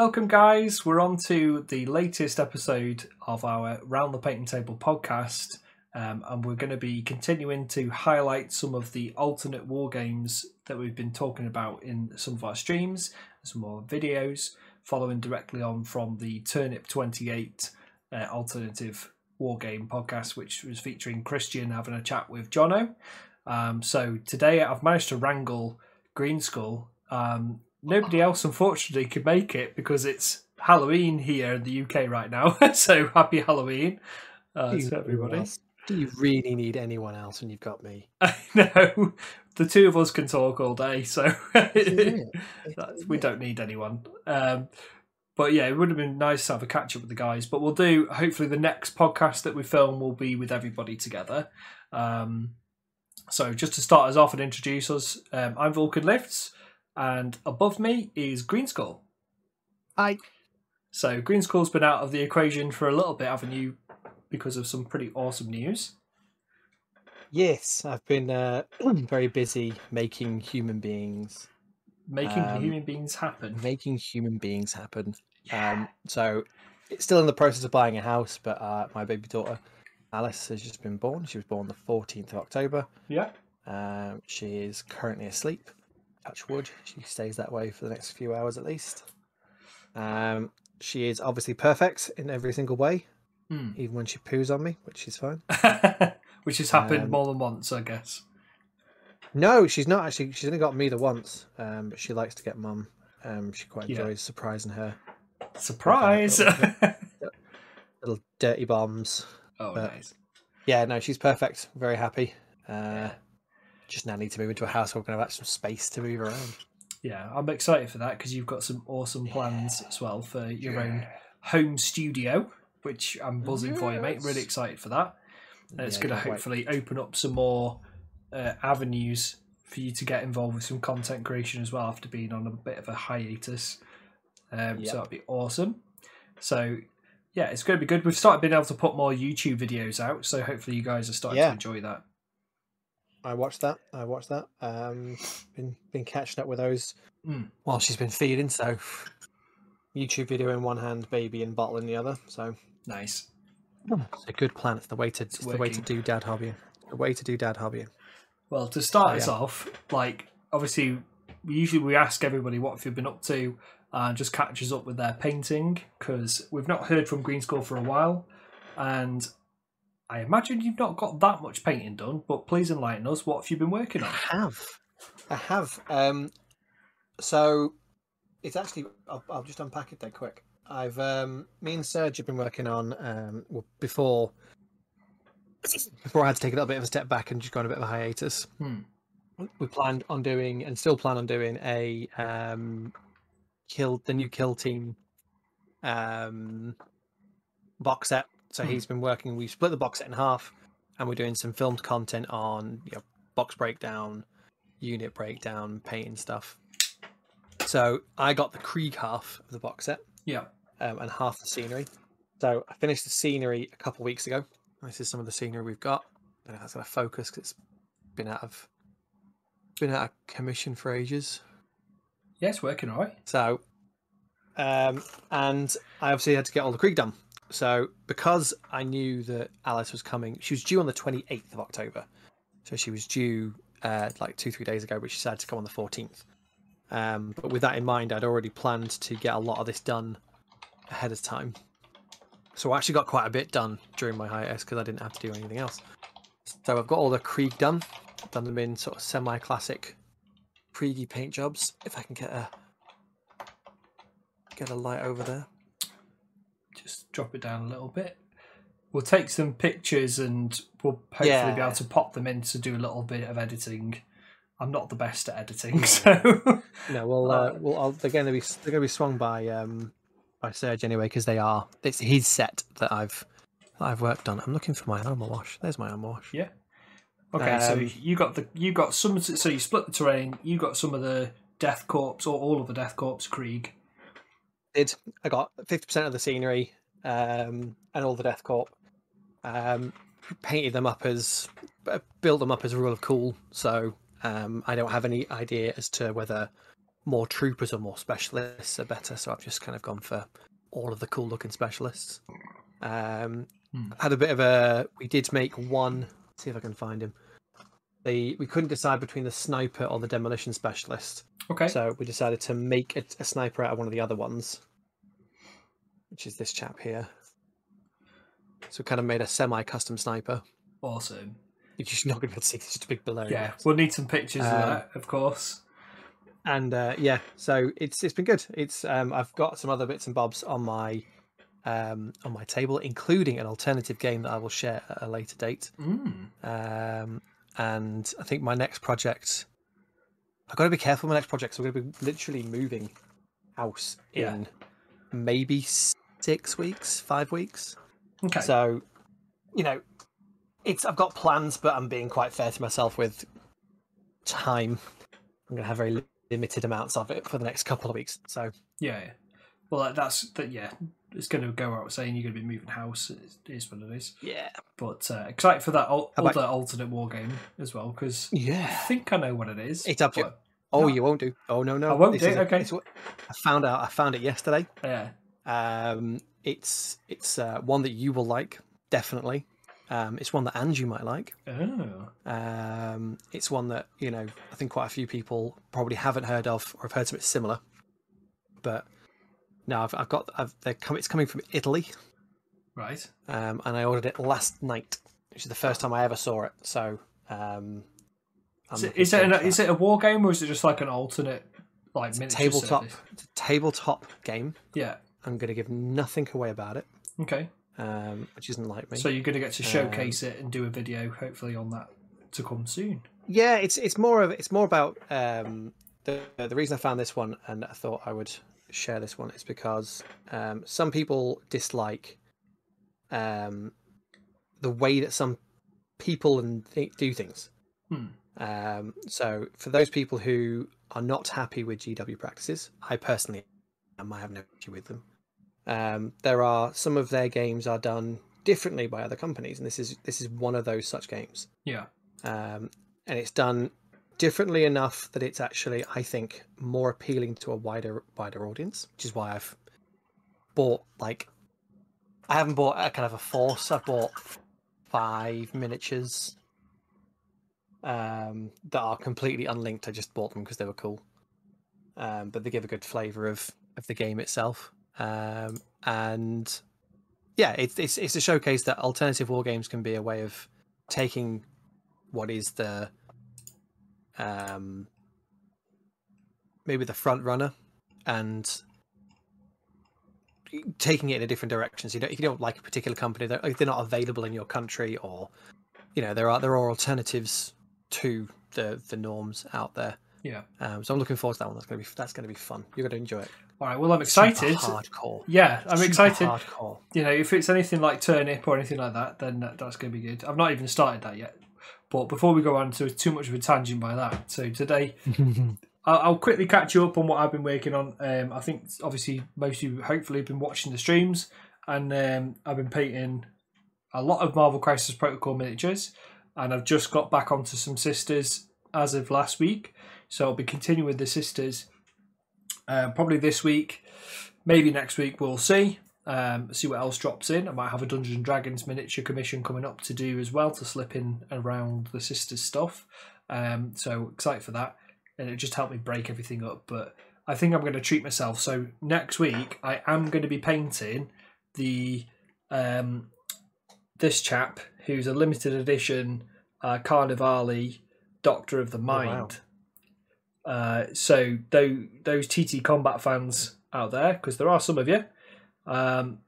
Welcome, guys. We're on to the latest episode of our Round the Painting Table podcast, um, and we're going to be continuing to highlight some of the alternate war games that we've been talking about in some of our streams, some more videos, following directly on from the Turnip 28 uh, alternative war game podcast, which was featuring Christian having a chat with Jono. Um, so today I've managed to wrangle Green Skull. Um, nobody else, unfortunately, could make it because it's Halloween here in the UK right now. so happy Halloween uh, to everybody. Do you really need anyone else when you've got me? I know the two of us can talk all day, so we don't need anyone. Um, but yeah, it would have been nice to have a catch up with the guys. But we'll do. Hopefully, the next podcast that we film will be with everybody together. Um, so just to start us off and introduce us, um, I'm Vulcan Lifts, and above me is Green Skull. I So Green Skull's been out of the equation for a little bit, haven't you? Because of some pretty awesome news. yes, I've been uh, very busy making human beings, Making Um, human beings happen. making human beings happen. Um, so it's still in the process of buying a house, but uh, my baby daughter Alice has just been born. She was born the 14th of October. Yeah. Um, she is currently asleep. Touch wood. She stays that way for the next few hours at least. Um, she is obviously perfect in every single way, Hmm. even when she poos on me, which is fine. Which has happened Um, more than once, I guess. No, she's not actually. She's only got me the once, um, but she likes to get mum. Um, she quite Yeah. enjoys surprising her Surprise! Okay, little dirty bombs. oh, But- nice. Yeah, no, she's perfect. Very happy. Uh, just now need to move into a house where we're going to have some space to move around. Yeah, I'm excited for that because you've got some awesome plans as well for your own home studio, which I'm buzzing for you, mate. Really excited for that. And it's Yeah, going to can't wait. hopefully open up some more uh, avenues for you to get involved with some content creation as well after being on a bit of a hiatus. Um, Yep. So that'd be awesome. So yeah, it's going to be good. We've started being able to put more YouTube videos out, so hopefully you guys are starting to enjoy that. I watched that. I watched that. Um, been been catching up with those Mm. while she's been feeding. So YouTube video in one hand, baby and bottle in the other. So Nice. it's a good plan. It's the way to it's, the way to do dad hobby. The way to do dad hobby. Well, to start Oh, us yeah. off, like obviously, we usually we ask everybody what have you been up to, and just catches up with their painting because we've not heard from Green Skull for a while, and I imagine you've not got that much painting done. But please enlighten us. What have you been working on? I have. I have. Um, so it's actually. I'll, I'll just unpack it there quick. I've um, me and Serge have been working on um, well, before before I had to take a little bit of a step back and just go on a bit of a hiatus. Hmm. We planned on doing and still plan on doing a um, kill the new kill team um, box set. So Hmm. he's been working. We split the box set in half, and we're doing some filmed content on you know, box breakdown, unit breakdown, painting stuff. So I got the Krieg half of the box set Yeah. um, and half the scenery. So I finished the scenery a couple weeks ago. This is some of the scenery we've got. I don't know if that's going to focus because it's been out of been out of commission for ages. Yes, working all right. So, um, and I obviously had to get all the Krieg done. So because I knew that Alice was coming, she was due on the twenty eighth of October. So she was due uh, like two three days ago, but she decided to come on the fourteenth. Um, but with that in mind, I'd already planned to get a lot of this done ahead of time. So I actually got quite a bit done during my hiatus because I didn't have to do anything else. So I've got all the Krieg done, I've done them in sort of semi-classic Kriegy paint jobs. If I can get a get a light over there. Just drop it down a little bit. We'll take some pictures and we'll hopefully be able to pop them in to do a little bit of editing. I'm not the best at editing, so No, well, Uh, well, I'll, they're going to be they're going to be swung by um by Serge anyway because they are. It's his set that I've that I've worked on. I'm looking for my armor wash. There's my armor wash. Yeah. Okay, so Um, you got the you got some. So you split the terrain. You got some of the Death Korps or all of the Death Korps Krieg. Did I got fifty percent of the scenery um and all the Death Korp. Um, painted them up as uh, built them up as a rule of cool. So um, I don't have any idea as to whether more troopers or more specialists are better. So I've just kind of gone for all of the cool looking specialists. Um, Hmm. Had a bit of a. We did make one. See if I can find him. The we couldn't decide between the sniper or the demolition specialist, Okay. so we decided to make a, a sniper out of one of the other ones, which is this chap here. So we kind of made a semi-custom sniper. awesome. You're just not going to be able to see. It's just a big below. Yeah, we'll need some pictures of Um, that, of course. and uh, yeah, so it's it's been good. It's um, I've got some other bits and bobs on my um, on my table, including an alternative game that I will share at a later date. Mm. Um, and I think my next project, I've got to be careful. with My next project, so we're going to be literally moving house Yeah. in maybe six weeks, five weeks. Okay. So, you know, it's I've got plans, but I'm being quite fair to myself with time. I'm going to have very limited amounts of it for the next couple of weeks. So, yeah, yeah. Well, that's that. Yeah, it's going to go out saying you're going to be moving house. It is what it is. yeah, But uh, excited for that al- How about- other alternate war game as well because yeah, I think I know what it is. It's up to you. but- Oh, No. you won't do. Oh no, no. I won't This do, is a- okay. it's what- I found out. I found it yesterday. Yeah. Um, it's it's uh, one that you will like definitely. Um, it's one that Angie might like. Oh. Um, it's one that you know I think quite a few people probably haven't heard of or have heard something similar. But no, I've, I've got I've, they're com- it's coming from Italy, Right. um, and I ordered it last night, which is the first time I ever saw it. So um, I'm Is it, looking is it, an, forward to is it a war game or is it just like an alternate like miniature tabletop service? it's a tabletop game? Yeah. I'm going to give nothing away about it, Okay. um, which isn't like me. So you're going to get to Um, showcase it and do a video, hopefully, on that to come soon. Yeah, it's it's more of it's more about um, the the reason I found this one and I thought I would share this one is because um, some people dislike um, the way that some people and th- do things. Hmm. Um, so for those people who are not happy with GW practices, I personally am. I have no issue with them. Um, there are some of their games are done differently by other companies, and this is this is one of those such games Yeah. um, and it's done differently enough that it's actually, I think, more appealing to a wider wider audience, which is why I've bought like I haven't bought a kind of a force. I've bought five miniatures um, that are completely unlinked. I just bought them because they were cool, um, but they give a good flavour of of the game itself. Um, and yeah, it's, it's it's a showcase that alternative war games can be a way of taking what is the um maybe the front runner and taking it in a different direction. So you don't, if you don't like a particular company, they're, if they're not available in your country, or you know there are there are alternatives to the the norms out there. Yeah. Um, so I'm looking forward to that one. That's gonna be that's gonna be fun. You're gonna enjoy it. All right. Well, I'm Super excited. hardcore. Yeah, I'm Super excited. Hardcore. You know, if it's anything like Turnip or anything like that, then that, that's going to be good. I've not even started that yet. But before we go on to too much of a tangent by that, so today I'll, I'll quickly catch you up on what I've been working on. Um, I think obviously most of you hopefully have been watching the streams, and um, I've been painting a lot of Marvel Crisis Protocol miniatures, and I've just got back onto some sisters as of last week. So I'll be continuing with the sisters um, probably this week, maybe next week. We'll see. Um, see what else drops in. I might have a Dungeons and Dragons miniature commission coming up to do as well to slip in around the sisters stuff. Um, so excited for that, and it just helped me break everything up. But I think I'm going to treat myself. So next week I am going to be painting the um, this chap who's a limited edition uh, Carnevale Doctor of the wow. Mind. Uh, so those TT Combat fans out there, because there are some of you, um,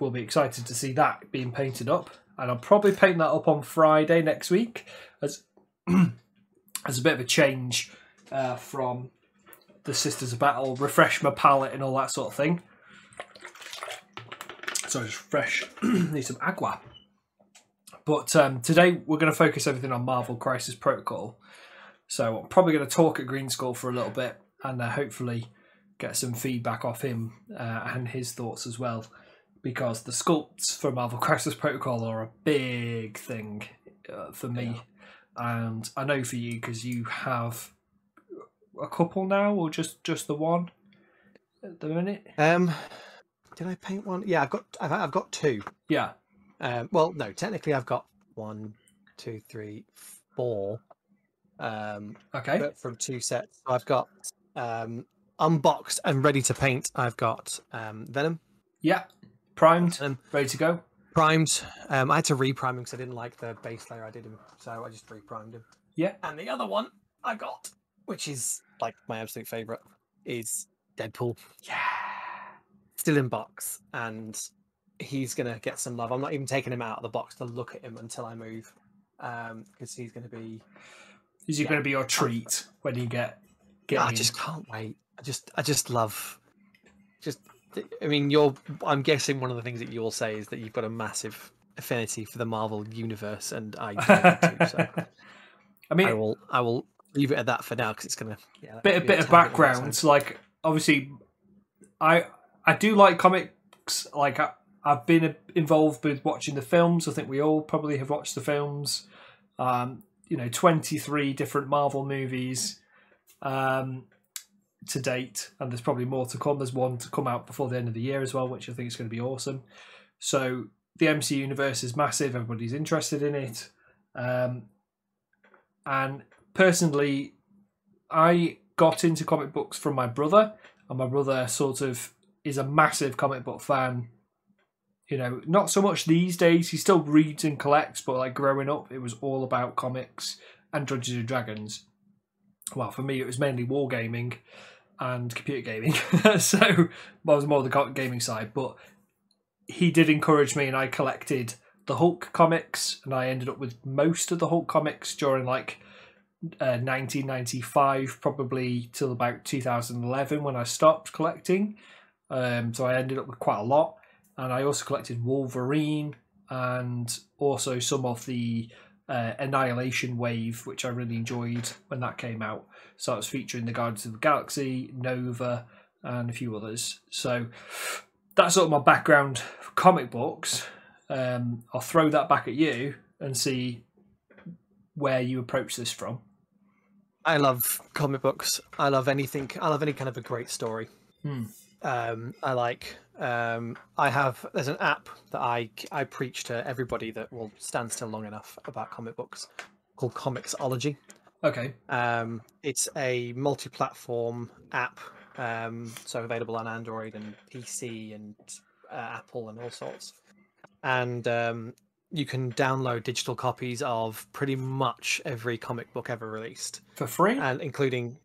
will be excited to see that being painted up, and I'll probably paint that up on Friday next week as as a bit of a change uh, from the Sisters of Battle, refresh my palette and all that sort of thing. So just fresh, need some agua. But um, today we're going to focus everything on Marvel Crisis Protocol. So I'm probably going to talk at Green Skull for a little bit and uh, hopefully get some feedback off him uh, and his thoughts as well. Because the sculpts for Marvel Crisis Protocol are a big thing uh, for me. And I know for you, because you have a couple now, or just just the one at the minute? Um, did I paint one? Yeah, I've got I've, I've got two. Yeah. Um, well, no, technically I've got one, two, three, four. Um, Okay. but from two sets. I've got um unboxed and ready to paint. I've got um Venom Yeah. Primed, Um, ready to go. primed. Um, I had to reprime him because I didn't like the base layer I did him, so I just reprimed him. Yeah. And the other one I got, which is like my absolute favorite, is Deadpool. Yeah. Still in box, and he's gonna get some love. I'm not even taking him out of the box to look at him until I move, um, because he's gonna be. Is he Yeah. going to be your treat when you get get? I in? just can't wait. I just, I just love. Just, I mean, you're. I'm guessing one of the things that you'll say is that you've got a massive affinity for the Marvel universe, and I do too. So I mean, I will, I will leave it at that for now because it's gonna. Yeah, bit a bit of 10 background. Like obviously, I I do like comics. Like I, I've been involved with watching the films. I think we all probably have watched the films. Um, you know, twenty three different Marvel movies um, to date, and there's probably more to come. There's one to come out before the end of the year as well, which I think is going to be awesome. So the MC universe is massive. Everybody's interested in it. Um, and personally, I got into comic books from my brother, and my brother sort of is a massive comic book fan. You know, not so much these days. He still reads and collects, but like growing up, it was all about comics and Dungeons and Dragons. Well, for me, it was mainly wargaming and computer gaming, so I was more the gaming side. But he did encourage me, and I collected the Hulk comics, and I ended up with most of the Hulk comics during like uh, 1995, probably till about 2011 when I stopped collecting. Um, so I ended up with quite a lot, and I also collected Wolverine and also some of the uh, Annihilation Wave, which I really enjoyed when that came out. So it's featuring the Guardians of the Galaxy, Nova, and a few others. So that's sort of my background for comic books. Um, I'll throw that back at you and see where you approach this from. I love comic books. I love anything. I love any kind of a great story. Hmm. Um, I like. Um, I have. There's an app that I I preach to everybody that will stand still long enough about comic books, called Comixology. Okay. Um, it's a multi-platform app, um, so available on Android and PC and uh, Apple and all sorts. And um, you can download digital copies of pretty much every comic book ever released, For free? and including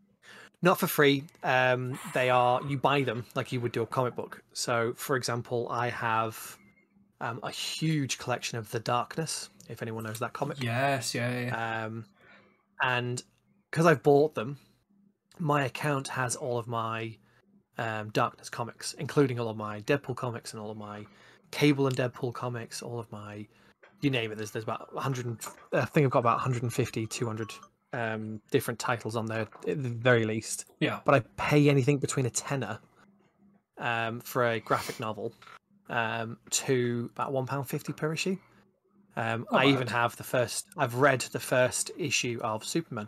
not for free. Um, they are you buy them like you would do a comic book. So, for example, I have um, a huge collection of The Darkness. If anyone knows that comic, yes, yeah, yeah, yeah. um, and because I've bought them, my account has all of my um, Darkness comics, including all of my Deadpool comics and all of my Cable and Deadpool comics, all of my you name it. There's there's about 100. I think I've got about 150, 200 um, different titles on there at the very least. Yeah. But I pay anything between a tenner um, for a graphic novel um, to about one pound fifty per issue. Um, Not I even bad. have the first. I've read the first issue of Superman,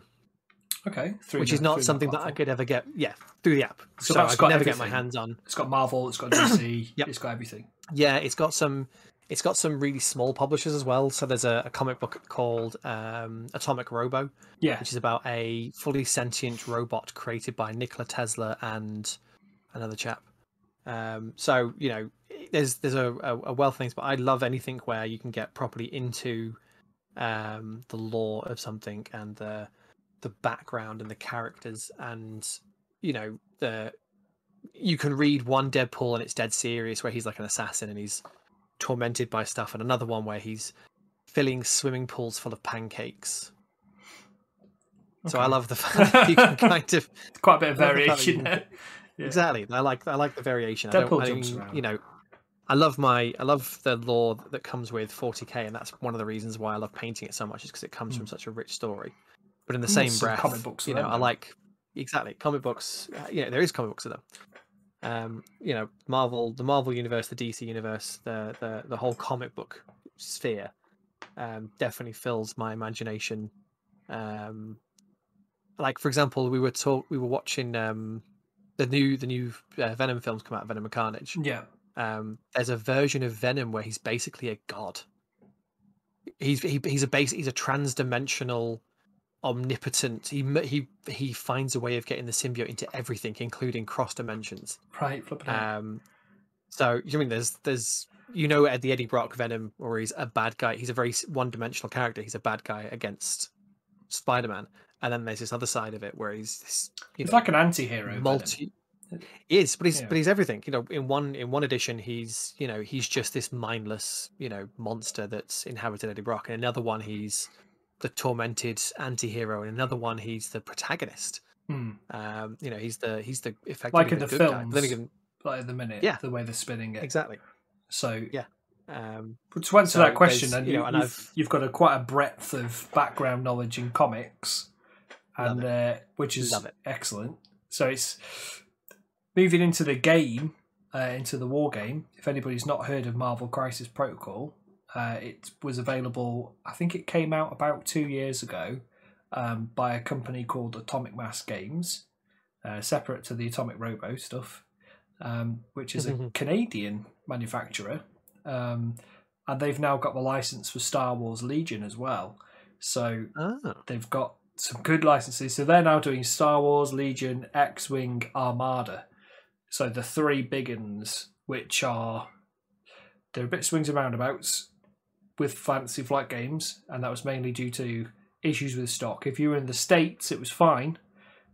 Okay. Which is not something that I could ever get. Yeah, through the app. So So, I got could never get my hands on. It's got Marvel, it's got DC, Yep. it's got everything. Yeah, it's got some. It's got some really small publishers as well. So there's a, a comic book called um, Atomic Robo, Yeah. which is about a fully sentient robot created by Nikola Tesla and another chap. Um, so you know, there's there's a, a, a wealth of things, but I love anything where you can get properly into um, the lore of something and the the background and the characters, and you know the you can read one Deadpool and it's dead serious, where he's like an assassin and he's tormented by stuff, and another one where he's filling swimming pools full of pancakes. So I love the fact that you can kind of Quite a bit of I love the fact that variation there. can- Yeah. exactly. I like I like the variation. I Deadpool don't, I jumps around. you know, I love my I love the lore that comes with 40k, and that's one of the reasons why I love painting it so much, is because it comes from such a rich story. But in the same breath, comic books you know, I like exactly comic books. uh, You know, there is comic books of them. Um, you know, Marvel, the Marvel universe, the DC universe, the the the whole comic book sphere, um, definitely fills my imagination. Um, like for example, we were talk we were watching um the new the new uh, Venom films come out, Venom and Carnage. Yeah. Um, there's a version of Venom where he's basically a god. He's he, he's a base he's a trans-dimensional omnipotent he he he finds a way of getting the symbiote into everything including cross dimensions Right. Flipping um so you know I mean there's there's you know the Eddie Brock Venom or he's a bad guy he's a very one dimensional character he's a bad guy against Spider-Man and then there's this other side of it where he's this you It's know like an anti-hero. Multi he is but he's Yeah. but he's everything you know in one in one edition he's you know he's just this mindless you know monster that's inhabited Eddie Brock in another one he's the tormented anti-hero in another one he's the protagonist Hmm. um you know he's the he's the effectively Like in the, the good guy. But then films. again, Like at the minute. Yeah. The way they're spinning it. exactly So Yeah. um to answer So that question, then you know, and have I've- you've got a quite a breadth of background knowledge in comics, and uh, which is excellent. So it's moving into the game, uh, into the war game. If anybody's not heard of Marvel Crisis Protocol, uh, it was available. I think it came out about two years ago um, by a company called Atomic Mass Games, uh, separate to the Atomic Robo stuff, um, which is a Canadian manufacturer. Um, and they've now got the license for Star Wars Legion as well. So ah, they've got some good licenses. So they're now doing Star Wars, Legion, X Wing, Armada. So the three big uns, which are they're a bit swings and roundabouts with Fantasy Flight games, and that was mainly due to issues with stock. If you were in the States, it was fine,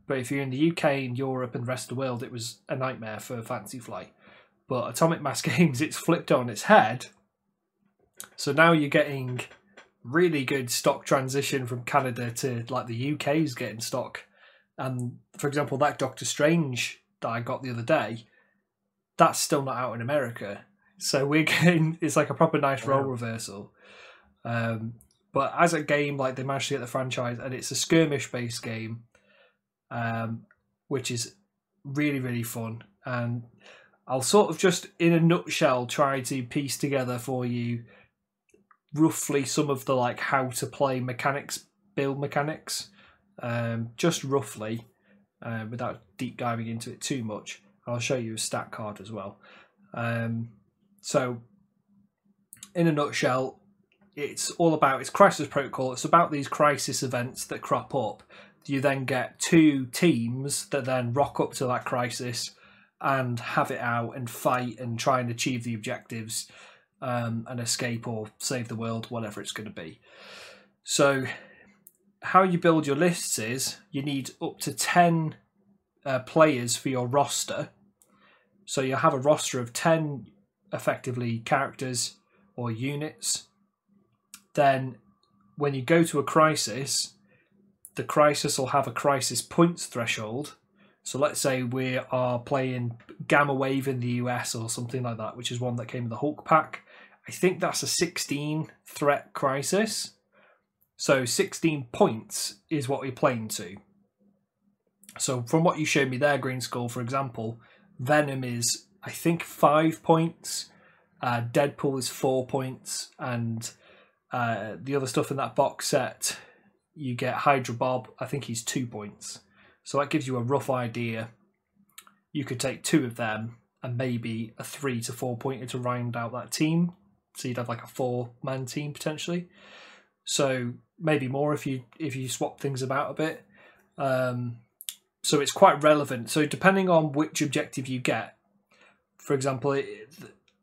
but if you're in the UK and Europe and the rest of the world, it was a nightmare for Fantasy Flight. But Atomic Mass Games, it's flipped on its head. So now you're getting really good stock transition from Canada to like the UK is getting stock. And for example, that Doctor Strange that I got the other day, that's still not out in America. So we're getting it's like a proper nice role Wow. reversal. Um, but as a game, like they managed to get the franchise, and it's a skirmish based game, um, which is really really fun. And I'll sort of just in a nutshell try to piece together for you roughly some of the like how to play mechanics, build mechanics, um, just roughly, uh, without deep diving into it too much. I'll show you a stat card as well. Um, so, in a nutshell, it's all about it's crisis protocol. It's about these crisis events that crop up. You then get two teams that then rock up to that crisis and have it out and fight and try and achieve the objectives um, and escape or save the world, whatever it's going to be. So, how you build your lists is you need up to 10 uh, players for your roster. So, you'll have a roster of 10 effectively characters or units. Then, when you go to a crisis, the crisis will have a crisis points threshold. So let's say we are playing Gamma Wave in the US or something like that, which is one that came in the Hulk pack. I think that's a 16 threat crisis. So 16 points is what we're playing to. So from what you showed me there, Green Skull, for example, Venom is I think five points, uh, Deadpool is four points, and uh, the other stuff in that box set, you get Hydra Bob. I think he's two points. So that gives you a rough idea. You could take two of them and maybe a three to four pointer to round out that team. So you'd have like a four man team potentially. So maybe more if you if you swap things about a bit. Um, so it's quite relevant. So depending on which objective you get, for example, it,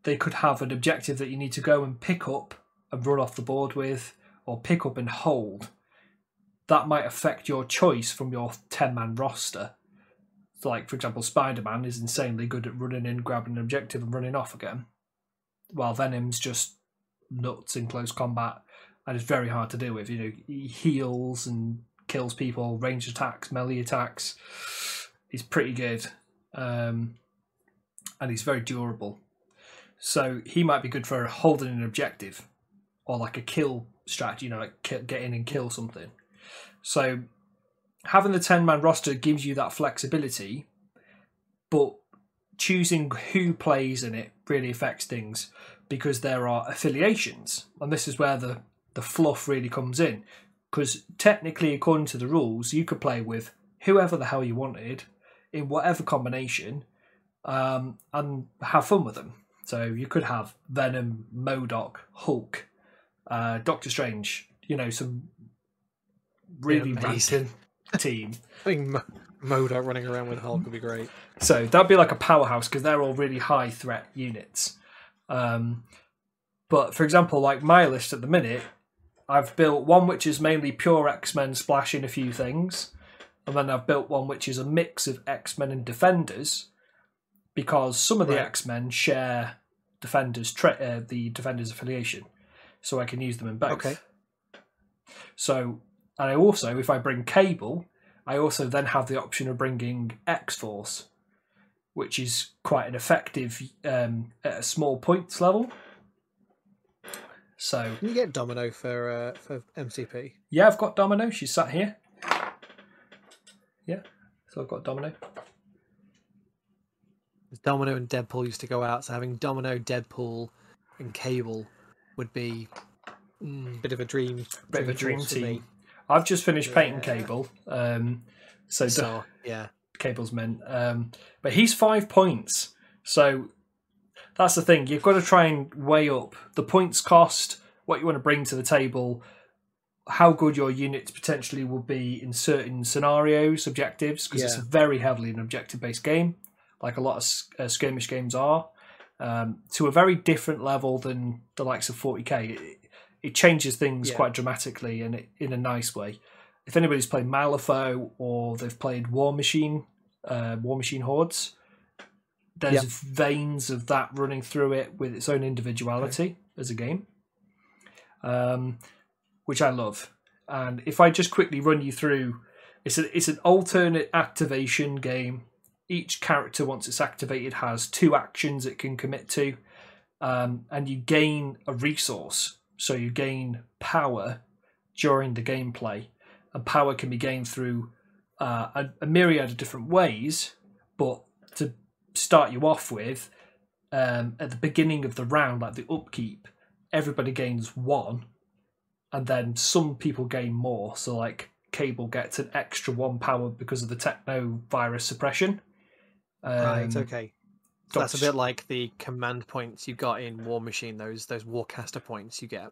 they could have an objective that you need to go and pick up and run off the board with, or pick up and hold. That might affect your choice from your ten man roster. Like for example, Spider Man is insanely good at running in, grabbing an objective, and running off again, while Venom's just nuts in close combat and it's very hard to deal with. You know, he heals and kills people, range attacks, melee attacks. He's pretty good, um, and he's very durable. So he might be good for holding an objective, or like a kill strategy. You know, like get in and kill something. So having the ten man roster gives you that flexibility, but choosing who plays in it really affects things because there are affiliations, and this is where the the fluff really comes in. because technically, according to the rules, you could play with whoever the hell you wanted in whatever combination um, and have fun with them. So you could have Venom, MODOK, Hulk, uh, Doctor Strange, you know, some really amazing. team. I think Mo- MODOK running around with Hulk would be great. So that'd be like a powerhouse because they're all really high threat units. Um, but for example, like my list at the minute, I've built one which is mainly pure X Men splashing a few things, and then I've built one which is a mix of X Men and Defenders, because some of the Right. X Men share Defenders tra- uh, the Defenders affiliation, so I can use them in both. Okay. So, and I also, if I bring Cable, I also then have the option of bringing X Force, which is quite an effective um, at a small points level. So Can you get Domino for uh, for MCP? yeah, I've got Domino. She's sat here. Yeah, so I've got Domino. Domino and Deadpool used to go out, so having Domino, Deadpool, and Cable would be mm, bit of a dream. Bit of a dream force for me. team. I've just finished painting Yeah. Cable. Um, so, So yeah, Cable's meant. Um, but he's five points. So that's the thing. You've got to try and weigh up the points cost, what you want to bring to the table, how good your units potentially will be in certain scenarios, objectives, because it's very heavily an objective based game, like a lot of uh, skirmish games are, um, to a very different level than the likes of 40k. It, it changes things Yeah. quite dramatically and it, in a nice way. If anybody's played Malifaux or they've played War Machine, uh, War Machine Hordes, there's Yep. veins of that running through it with its own individuality as a game, um, which I love. And if I just quickly run you through, it's a, it's an alternate activation game. Each character, once it's activated, has two actions it can commit to, um, and you gain a resource. So you gain power during the gameplay, and power can be gained through uh, a, a myriad of different ways. But start you off with, um, at the beginning of the round, like the upkeep, everybody gains one, and then some people gain more. So, like, Cable gets an extra one power because of the techno virus suppression. Um, right. Okay. So that's a bit like the command points you got in War Machine. Those those Warcaster points you get.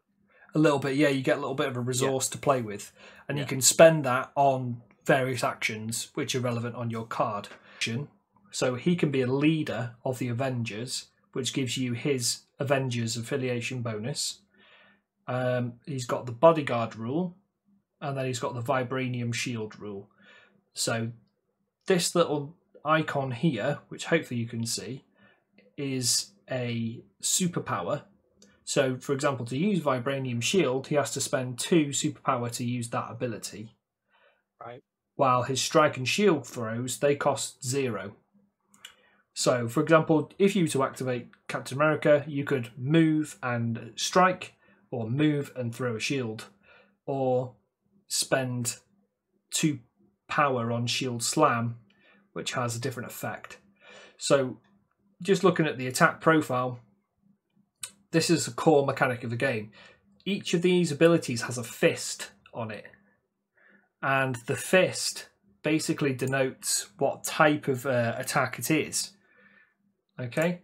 A little bit, yeah. You get a little bit of a resource to play with, and you can spend that on various actions which are relevant on your card. So he can be a leader of the Avengers, which gives you his Avengers affiliation bonus. Um, he's got the bodyguard rule, and then he's got the vibranium shield rule. So this little icon here, which hopefully you can see, is a superpower so, for example, to use Vibranium Shield, he has to spend two superpower to use that ability. Right. While his strike and shield throws, they cost zero. So, for example, if you were to activate Captain America, you could move and strike, or move and throw a shield, or spend two power on Shield Slam, which has a different effect. So, just looking at the attack profile, this is the core mechanic of the game. Each of these abilities has a fist on it, and the fist basically denotes what type of uh, attack it is. Okay,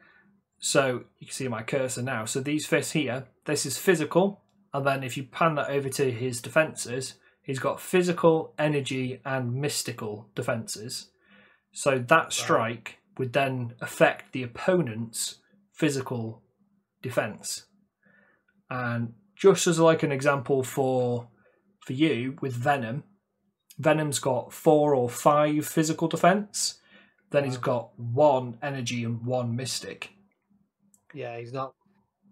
so you can see my cursor now. So these fists here, this is physical, and then if you pan that over to his defenses, he's got physical, energy, and mystical defenses. So that strike would then affect the opponent's physical defense. And just as like an example for for you with Venom, Venom's got four or five physical defense. Then he's got one energy and one mystic. Yeah, he's not.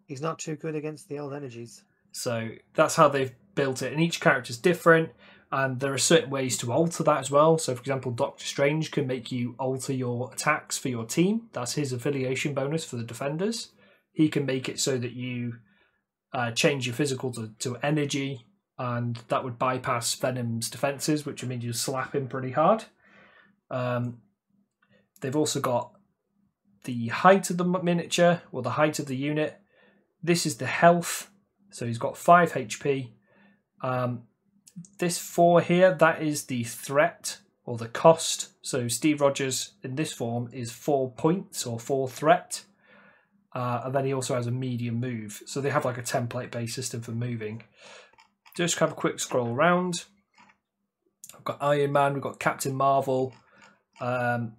He's not too good against the old energies. So that's how they've built it. And each character's different. And there are certain ways to alter that as well. So, for example, Doctor Strange can make you alter your attacks for your team. That's his affiliation bonus for the defenders. He can make it so that you uh, change your physical to, to energy, and that would bypass Venom's defenses, which would mean you slap him pretty hard. Um, they've also got the height of the miniature or the height of the unit. This is the health. So he's got 5 HP. Um, this four here, that is the threat or the cost. So Steve Rogers in this form is four points or four threat. Uh, and then he also has a medium move. So they have like a template based system for moving. Just have a quick scroll around. I've got Iron Man, we've got Captain Marvel. Um,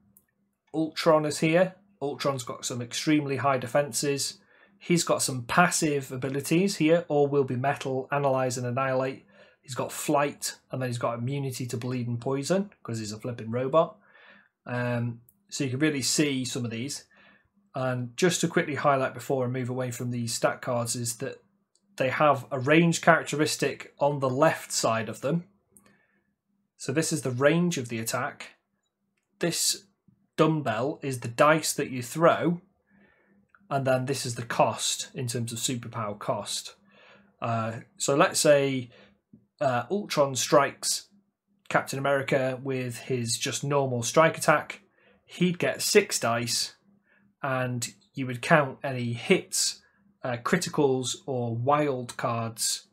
Ultron is here. Ultron's got some extremely high defenses. He's got some passive abilities here. All will be metal, analyze and annihilate. He's got flight, and then he's got immunity to bleed and poison because he's a flipping robot. Um, so you can really see some of these. And just to quickly highlight before I move away from these stat cards is that they have a range characteristic on the left side of them. So this is the range of the attack. This dumbbell is the dice that you throw, and then this is the cost in terms of superpower cost. Uh, so let's say uh, Ultron strikes Captain America with his just normal strike attack. He'd get six dice, and you would count any hits, uh, criticals, or wild cards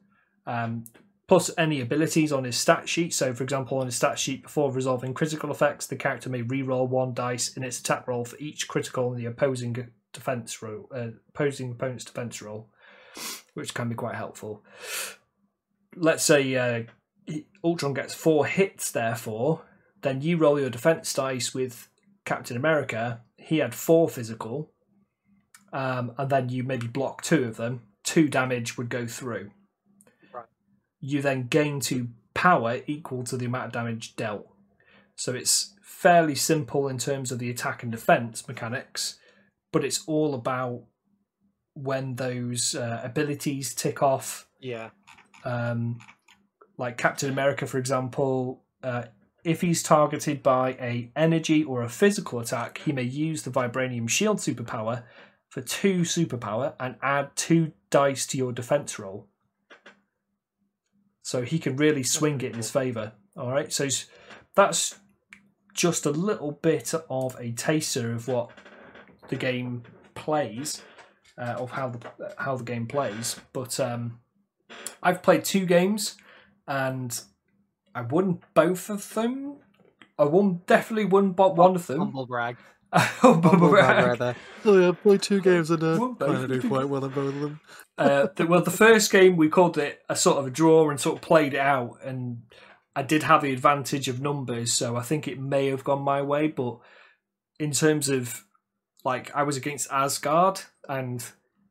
um, plus any abilities on his stat sheet. So, for example, on his stat sheet, before resolving critical effects, the character may re-roll one dice in its attack roll for each critical in the opposing defense roll, uh, opposing opponent's defense roll, which can be quite helpful. Let's say uh, Ultron gets four hits, therefore, then you roll your defense dice with Captain America. He had four physical, um, and then you maybe block two of them. Two damage would go through you then gain to power equal to the amount of damage dealt. So it's fairly simple in terms of the attack and defense mechanics, but it's all about when those uh, abilities tick off. Yeah. Um, like Captain America, for example, uh, if he's targeted by a energy or a physical attack, he may use the vibranium shield superpower for two superpower and add two dice to your defense roll so he can really swing it in his favour. All right, so that's just a little bit of a taster of what the game plays, uh, of how the how the game plays. But um, I've played two games, and I won both of them. I won definitely won but one of them. Humble brag. Humble brag. brag. Oh yeah, I played two games and uh, kind of do quite well in both of them. Uh, the, well, the first game we called it a sort of a draw and sort of played it out, and I did have the advantage of numbers, so I think it may have gone my way. But in terms of like, I was against Asgard, and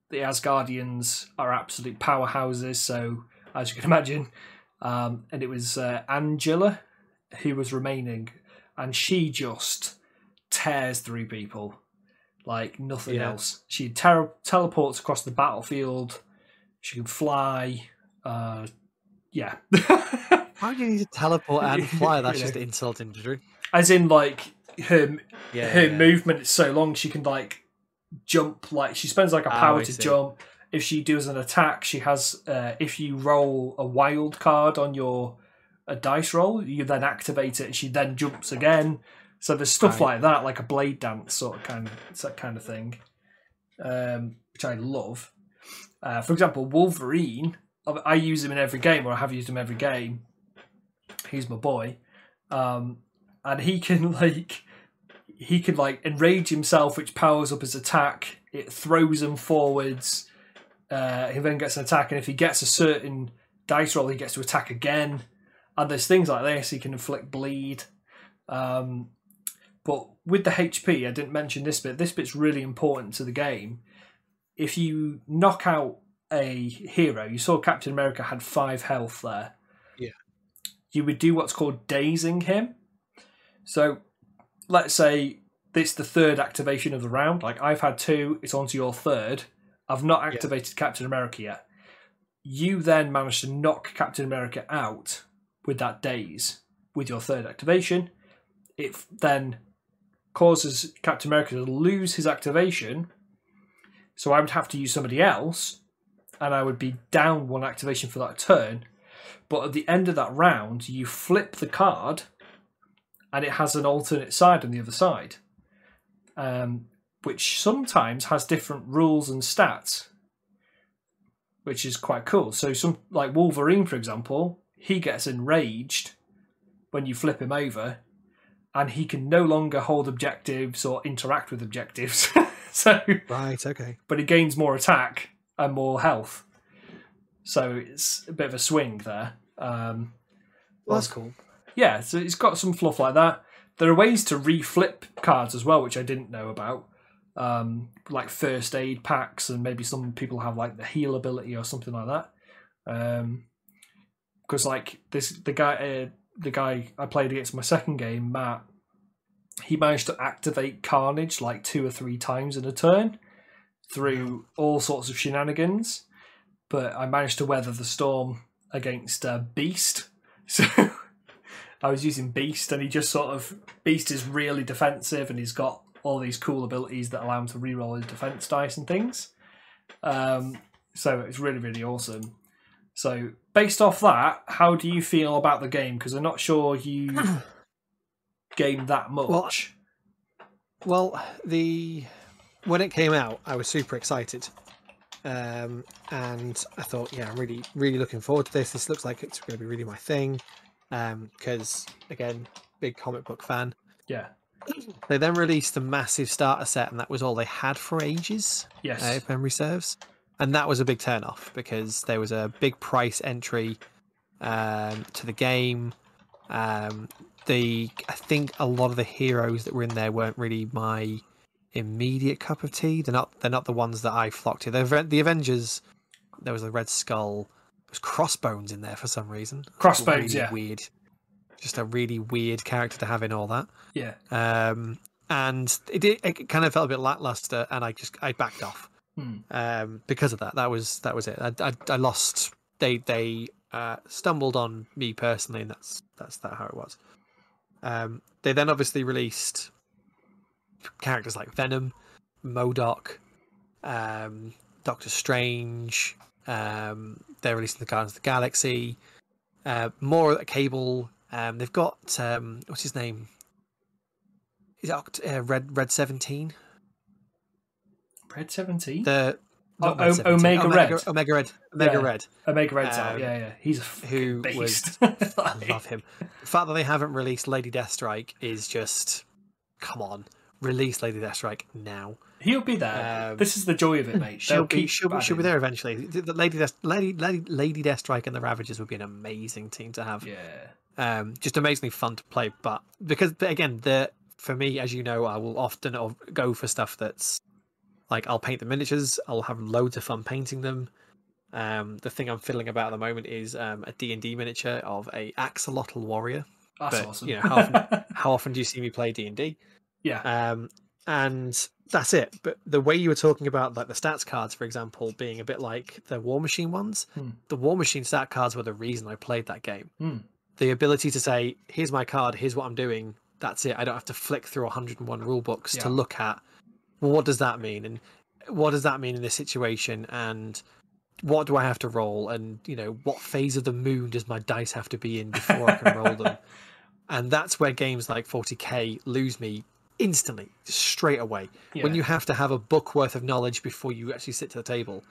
the Asgardians are absolute powerhouses. So as you can imagine, um, and it was uh, Angela who was remaining, and she just tears through people like nothing yeah. else. She ter- teleports across the battlefield. She can fly. Uh, yeah. Why do you need to teleport and fly? That's just insult injury. As in, like her yeah, her yeah. movement is so long, she can like jump. Like she spends like a ah, power oh, to see. jump. If she does an attack, she has. Uh, if you roll a wild card on your a dice roll, you then activate it, and she then jumps again. So there's stuff right. like that, like a blade dance sort of kind of that kind of thing, um, which I love. Uh, for example, Wolverine, I use him in every game, or I have used him every game. He's my boy, um, and he can like he can like enrage himself, which powers up his attack. It throws him forwards. Uh, he then gets an attack, and if he gets a certain dice roll, he gets to attack again. And there's things like this. He can inflict bleed. Um, but with the HP, I didn't mention this bit. This bit's really important to the game. If you knock out a hero, you saw Captain America had five health there. Yeah. You would do what's called dazing him. So let's say it's the third activation of the round. Like I've had two, it's on to your third. I've not activated yeah. Captain America yet. You then manage to knock Captain America out with that daze with your third activation. It then causes Captain America to lose his activation. So I would have to use somebody else, and I would be down one activation for that turn. But at the end of that round, you flip the card, and it has an alternate side on the other side, um, which sometimes has different rules and stats, which is quite cool. So some like Wolverine, for example, he gets enraged when you flip him over, and he can no longer hold objectives or interact with objectives. so, Right. Okay. but he gains more attack and more health. So it's a bit of a swing there. Um, Well, that's cool. yeah, so it's got some fluff like that. There are ways to reflip cards as well, which I didn't know about. Um, like first aid packs, and maybe some people have like the heal ability or something like that. Because like this, the guy, uh, the guy I played against my second game, Matt, he managed to activate Carnage like two or three times in a turn through all sorts of shenanigans. But I managed to weather the storm against uh, Beast. So I was using Beast, and he just sort of Beast is really defensive, and he's got all these cool abilities that allow him to reroll his defense dice and things. Um, so it's really really awesome. So based off that, how do you feel about the game? Because I'm not sure you gamed that much. Well, the when it came out, I was super excited, um, and I thought, yeah, I'm really, really looking forward to this. This looks like it's going to be really my thing, because again, big comic book fan. yeah. They then released a massive starter set, and that was all they had for ages, Yes. uh, if memory serves. And that was a big turn off because there was a big price entry um, to the game. Um, the I think a lot of the heroes that were in there weren't really my immediate cup of tea. They're not. They're not the ones that I flocked to. The the Avengers. There was a Red Skull. There was Crossbones in there for some reason. Crossbones, Really yeah. Weird. Just a really weird character to have in all that. yeah. Um, and it, it kind of felt a bit lackluster, and I just I backed off Hmm. um, because of that. That was that was it. I, I, I lost. They they uh, stumbled on me personally, and that's that's that how it was. Um, they then obviously released characters like Venom, MODOK, um, Doctor Strange. Um, they're releasing the Guardians of the Galaxy. Uh, more Cable. Um, they've got um, what's his name? Is it Oct- uh, Red Red Seventeen? Red Seventeen. The Oh, Red O- 17, Omega Red. Omega Red. Omega Yeah. Red. Omega Red's out. um, Yeah, yeah. He's a who beast. was- I love him. The fact that they haven't released Lady Deathstrike is just, come on, release Lady Deathstrike now. He'll be there. Um, this is the joy of it, mate. She'll be, she'll, be, she'll be there eventually. The, the Lady, Death, Lady, Lady, Lady Deathstrike and the Ravagers would be an amazing team to have. Yeah. Um, just amazingly fun to play. But because but again, the for me, as you know, I will often go for stuff that's like I'll paint the miniatures. I'll have loads of fun painting them. Um, the thing I'm fiddling about at the moment is um, a D and D miniature of a axolotl warrior. That's But, awesome. you know, how often- How often do you see me play D and D? yeah. Um, and that's it. But the way you were talking about like the stats cards, for example, being a bit like the War Machine ones, Hmm. the War Machine stat cards were the reason I played that game. Hmm. The ability to say, "Here's my card. Here's what I'm doing." That's it. I don't have to flick through 101 rule books to look at. Well, what does that mean? And what does that mean in this situation? And what do I have to roll? And you know, what phase of the moon does my dice have to be in before I can roll them? And that's where games like 40k lose me instantly, straight away. When you have to have a book worth of knowledge before you actually sit to the table,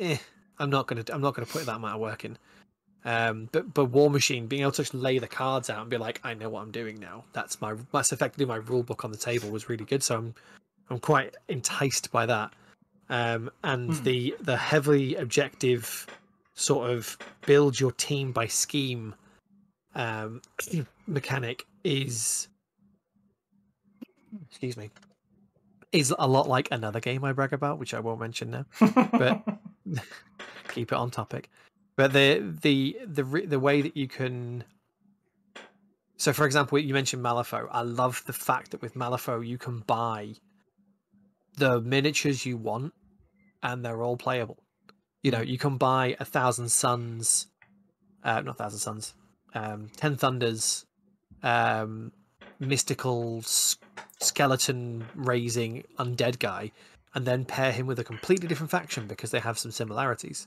eh, I'm not gonna I'm not gonna put that amount of work in. Um, but but War Machine being able to just lay the cards out and be like, I know what I'm doing now. That's my that's effectively my rule book on the table was really good. So I'm I'm quite enticed by that. Um, and Hmm. the the heavily objective sort of build your team by scheme um, mechanic is excuse me is a lot like another game I brag about, which I won't mention now. but- Keep it on topic. But the the the the way that you can so for example, you mentioned Malifaux. I love the fact that with Malifaux you can buy the miniatures you want and they're all playable. You know, you can buy a thousand suns uh not thousand suns, um ten thunders, um mystical skeleton raising undead guy and then pair him with a completely different faction because they have some similarities.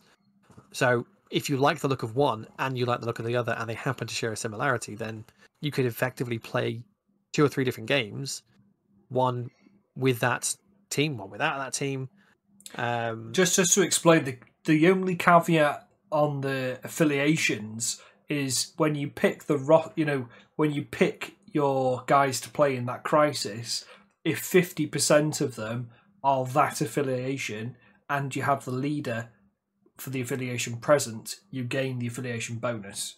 So if you like the look of one and you like the look of the other and they happen to share a similarity, then you could effectively play two or three different games, one with that team, one without that team. Um, just just to explain the the only caveat on the affiliations is when you pick the ro- you know when you pick your guys to play in that crisis, if fifty percent of them are that affiliation, and you have the leader for the affiliation present, you gain the affiliation bonus.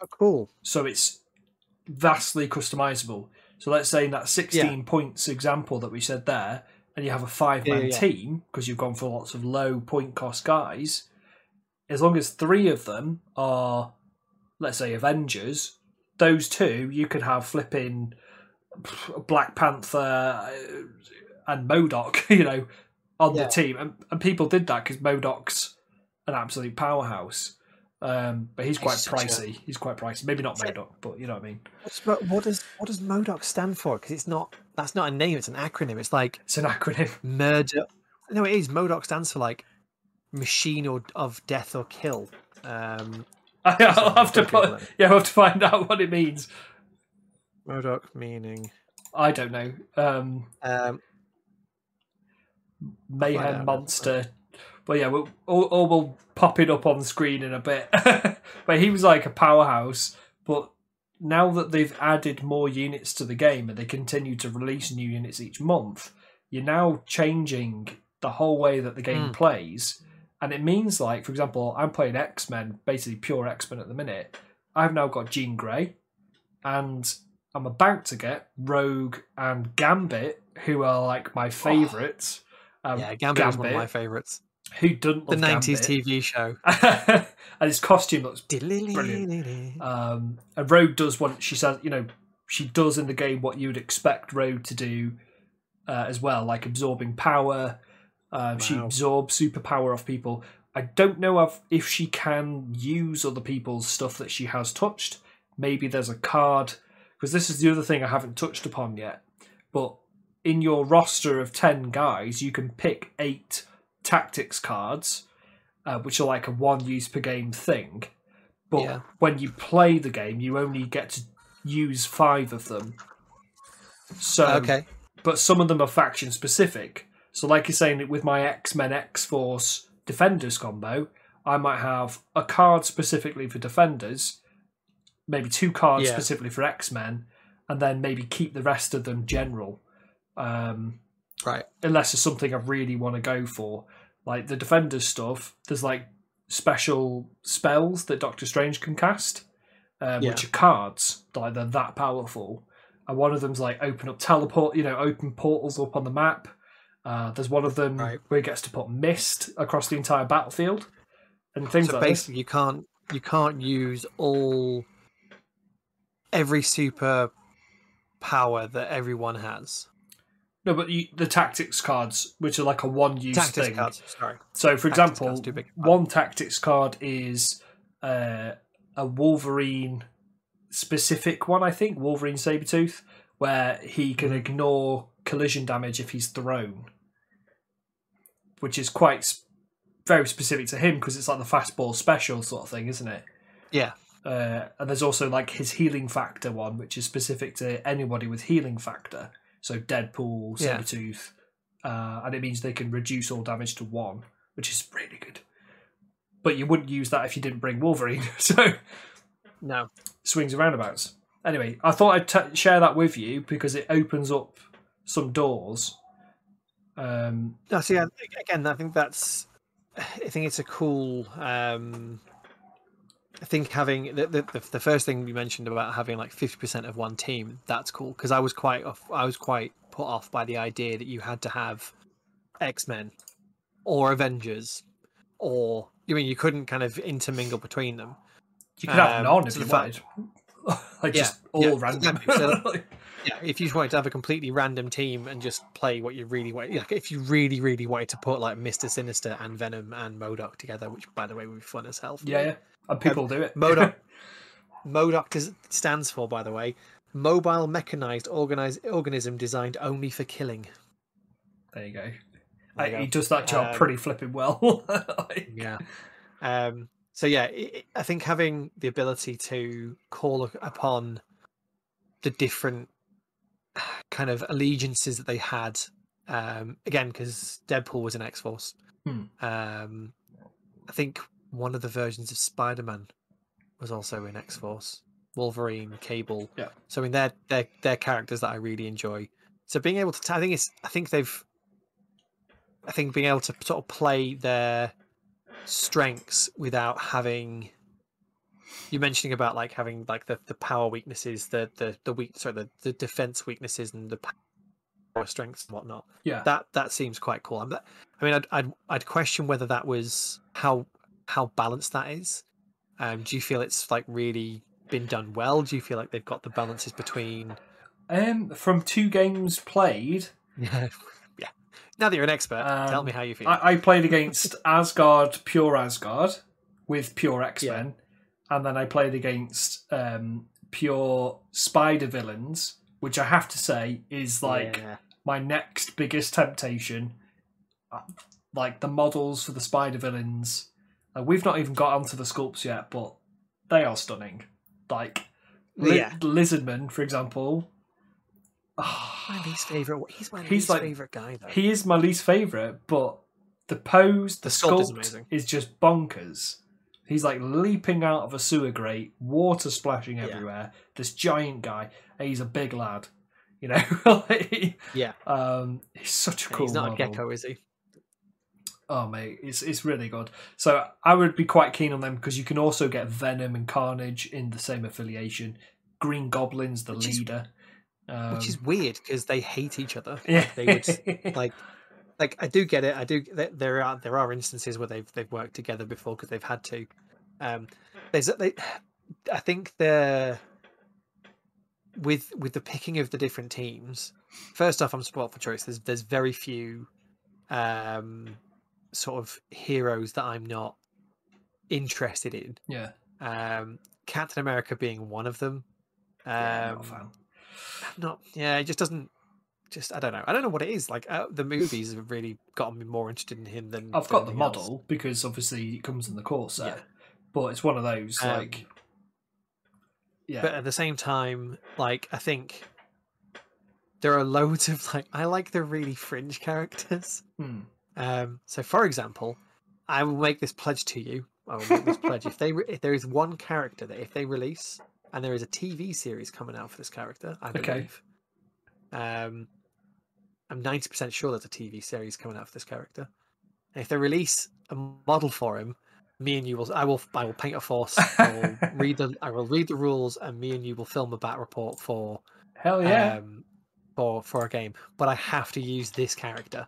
Oh, cool. So it's vastly customizable. So let's say in that 16 points example that we said there, and you have a five man Yeah, yeah, team because you've gone for lots of low point cost guys, as long as three of them are, let's say, Avengers, those two you could have flipping Black Panther uh, and MODOK, you know, on Yeah. the team. And, and people did that because MODOK's an absolute powerhouse. Um, but he's quite such a- pricey. He's quite pricey. Maybe not So- MODOK, but you know what I mean. What's, Mo- what does what does MODOK stand for? Because it's not that's not a name; it's an acronym. It's like It's an acronym. murder. No, it is. MODOK stands for like machine or of death or kill. Um, I'll have to put, it. yeah, I'll have to find out what it means. MODOK meaning I don't know. Um, um, Mayhem out now. Monster. But yeah, we'll, all, all will pop it up on the screen in a bit. but he was like a powerhouse. But now that they've added more units to the game and they continue to release new units each month, you're now changing the whole way that the game Mm. plays. And it means, like, for example, I'm playing X Men, basically pure X Men at the minute. I've now got Jean Grey, and I'm about to get Rogue and Gambit, who are like my favourites. Um, yeah, Gambit was one of my favorites. Who doesn't The nineties TV show. and his costume looks Brilliant. um and Rogue does what she says you know she does in the game what you would expect Rogue to do uh, as well like absorbing power she Wow. absorbs superpower off people I don't know if, if she can use other people's stuff that she has touched maybe there's a card because this is the other thing I haven't touched upon yet but in your roster of 10 guys you can pick 8 tactics cards uh, which are like a one use per game thing but Yeah. when you play the game you only get to use 5 of them so okay. but some of them are faction specific. So, like you're saying, with my X Men X Force Defenders combo, I might have a card specifically for Defenders, maybe two cards Yeah. specifically for X Men, and then maybe keep the rest of them general. Um, Right. unless it's something I really want to go for. Like the Defenders stuff, there's like special spells that Doctor Strange can cast, um, Yeah. which are cards. Like they're that powerful. And one of them's like open up teleport, you know, open portals up on the map. Uh, there's one of them Right. where he gets to put mist across the entire battlefield and things So like this. basically, you can't you can't use all every super power that everyone has. No, but you, the tactics cards, which are like a one-use Tactics thing. cards. Sorry. So, for Tactics example, one tactics card is uh, a Wolverine specific one, I think, Wolverine Sabretooth, where he can Mhm. ignore collision damage if he's thrown, which is quite very specific to him because it's like the fastball special sort of thing, isn't it? Yeah. Uh, and there's also like his healing factor one, which is specific to anybody with healing factor. So Deadpool. Sabretooth, uh, and it means they can reduce all damage to one, which is really good. But you wouldn't use that if you didn't bring Wolverine. so No. swings and roundabouts. Anyway, I thought I'd t- share that with you because it opens up some doors. Um, No, so yeah, again, I think that's. I think it's a cool. Um, I think having the, the the- first thing you mentioned about having like fifty percent of one team, that's cool because I was quite off. I was quite put off by the idea that you had to have X Men or Avengers, or I mean, you couldn't kind of intermingle between them. you could have Um, none if you wanted. like Yeah, just all yeah, random. exactly. So- Yeah, if you just wanted to have a completely random team and just play what you really want, like if you really, really wanted to put like Mister Sinister and Venom and MODOK together, which by the way would be fun as hell. for yeah, yeah. And people do it. MODOK. MODOK stands for, by the way, mobile mechanized organized organism designed only for killing. there you go. There you he go. does that job Um, pretty flipping well. Like, Yeah. Um, so yeah, i i- I think having the ability to call upon the different kind of allegiances that they had, um, again, because Deadpool was an X Force. Hmm. Um, I think one of the versions of Spider Man was also in X Force. Wolverine, Cable. Yeah. So I mean, they're they're they're characters that I really enjoy. So being able to, I think it's, I think they've, I think being able to sort of play their strengths without having. You mentioning about like having like the, the power weaknesses, the the the weak, sorry, the, the defense weaknesses and the power strengths and whatnot. Yeah. That that seems quite cool. I'm, I mean, I'd, I'd I'd question whether that was how how balanced that is. Um, do you feel it's like really been done well? Do you feel like they've got the balances between? Um, from two games played, Yeah, yeah. Now that you're an expert, tell Um, me how you feel. I, I played against Asgard, pure Asgard, with pure X Men, and then I played against um, pure Spider villains, which I have to say is like Yeah. my next biggest temptation. Uh, Like the models for the Spider villains, uh, we've not even got onto the sculpts yet, but they are stunning. Like Li- Yeah. Lizardman, for example. my least favorite. He's my He's least like- favorite guy though. He is my least favorite, but the pose, the, The sculpt is sculpt, amazing. is just bonkers. He's like leaping out of a sewer grate, water splashing Yeah. everywhere. This giant guy, and he's a big lad. You know, yeah, um, he's such a Yeah, cool. he's not model. a gecko, is he? Oh mate, it's it's really good. So I would be quite keen on them because you can also get Venom and Carnage in the same affiliation. Green Goblin's the Which is- leader. Um, Which is weird because they hate each other. yeah, They would like, like I do get it. I do. there- There are there are instances where they've they've worked together before because they've had to. Um, there's they, I think the with with the picking of the different teams. First off, I'm spoiled for choice. There's there's very few, um, sort of heroes that I'm not interested in. yeah, Um, Captain America being one of them. Um, yeah, not a fan. I'm not. Yeah, it just doesn't. Just I don't know. I don't know what it is. Like uh, the movies have really gotten me more interested in him than I've got the anything else. model because obviously it comes in the core set, Yeah. but it's one of those Um, like, yeah, But at the same time, like I think there are loads of like I like the really fringe characters. Hmm. Um, so for example, I will make this pledge to you. I will make this pledge if they re- if there is one character that if they release and there is a TV series coming out for this character, I Okay. believe. Um, I'm ninety percent sure there's a TV series coming out for this character. And if they release a model for him, me and you will. I will. I will paint a force. I will read the. I will read the rules, and me and you will film a bat report for hell yeah, um, for for a game. But I have to use this character,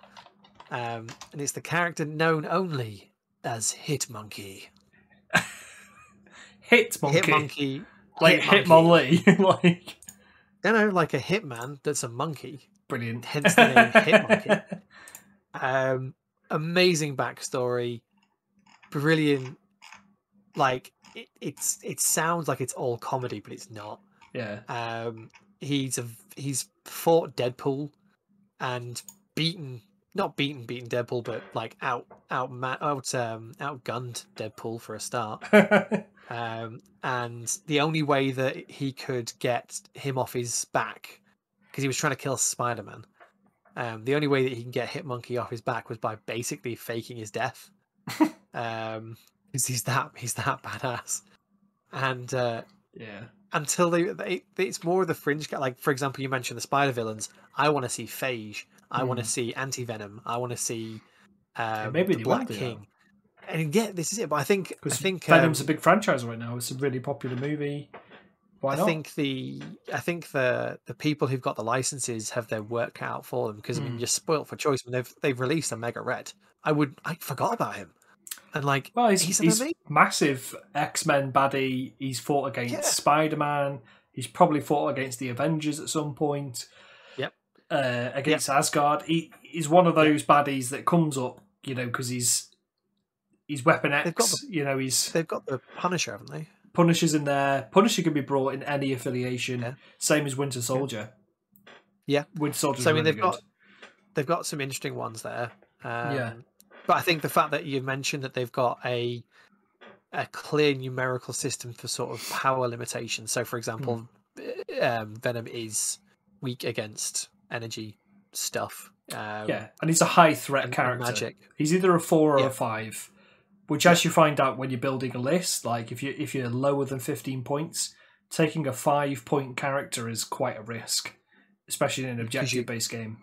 um, and it's the character known only as Hit Monkey. hit monkey, Hitmonkey, like Hitmonkey. Hitmonlee, like you know, like a hitman that's a monkey. brilliant. Hence the name Hitmonkey. Um, amazing backstory, brilliant. Like it, it's it sounds like it's all comedy, but it's not. yeah, Um, he's a he's fought Deadpool and beaten not beaten beaten Deadpool, but like out out out um outgunned Deadpool for a start. Um, and the only way that he could get him off his back, because he was trying to kill Spider Man, um, the only way that he can get Hitmonkey off his back was by basically faking his death. um, because he's that he's that badass. And uh, yeah, until they, they it's more of the fringe. Like for example, you mentioned the spider villains. I want to see Phage. I want to Mm. see Anti Venom. I want to see um, maybe the Black that. King. And yeah, this is it. But I think I think Venom's um, a big franchise right now. It's a really popular movie. Why I not? think the I think the the people who've got the licenses have their work out for them because I mean Mm. you're spoilt for choice when they've they've released Omega Red. I would I forgot about him, and like Well, he's, he's he's, massive X Men baddie. He's fought against Yeah. Spider Man. He's probably fought against the Avengers at some point. Yep. Uh, against Asgard, he, he's one of those baddies that comes up, you know, because he's he's Weapon X. They've got you know, he's they've got the Punisher, haven't they? Punisher's in there. Punisher can be brought in any affiliation. Yeah. Same as Winter Soldier. Yeah. Winter Soldier. So I mean really they've good. got they've got some interesting ones there. Um, Yeah. But I think the fact that you mentioned that they've got a a clear numerical system for sort of power limitations. So, for example, Hmm. um, Venom is weak against energy stuff. Um, yeah, and he's a high threat and- and character. magic. He's either a four or Yeah. a five, which as you find out when you're building a list, like if you if you're lower than 15 points, taking a five point character is quite a risk, especially in an objective based game.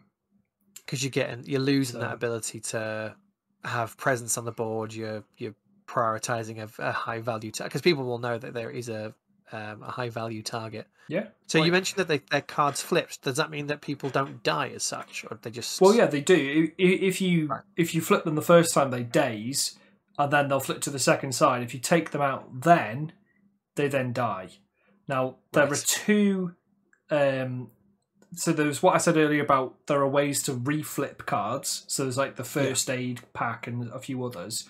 because you're getting you're losing So- that ability to have presence on the board. You're you're prioritizing a, a high value because people will know that there is a um, a high value target. Yeah. So you mentioned that they, their cards flipped. Does that mean that people don't die as such, or they just? Well, yeah, they do. If you Right. if you flip them the first time, they daze, and then they'll flip to the second side. If you take them out, then they then die. Now there are two. Um, so there's what I said earlier about there are ways to reflip cards. So there's like the first aid pack and a few others,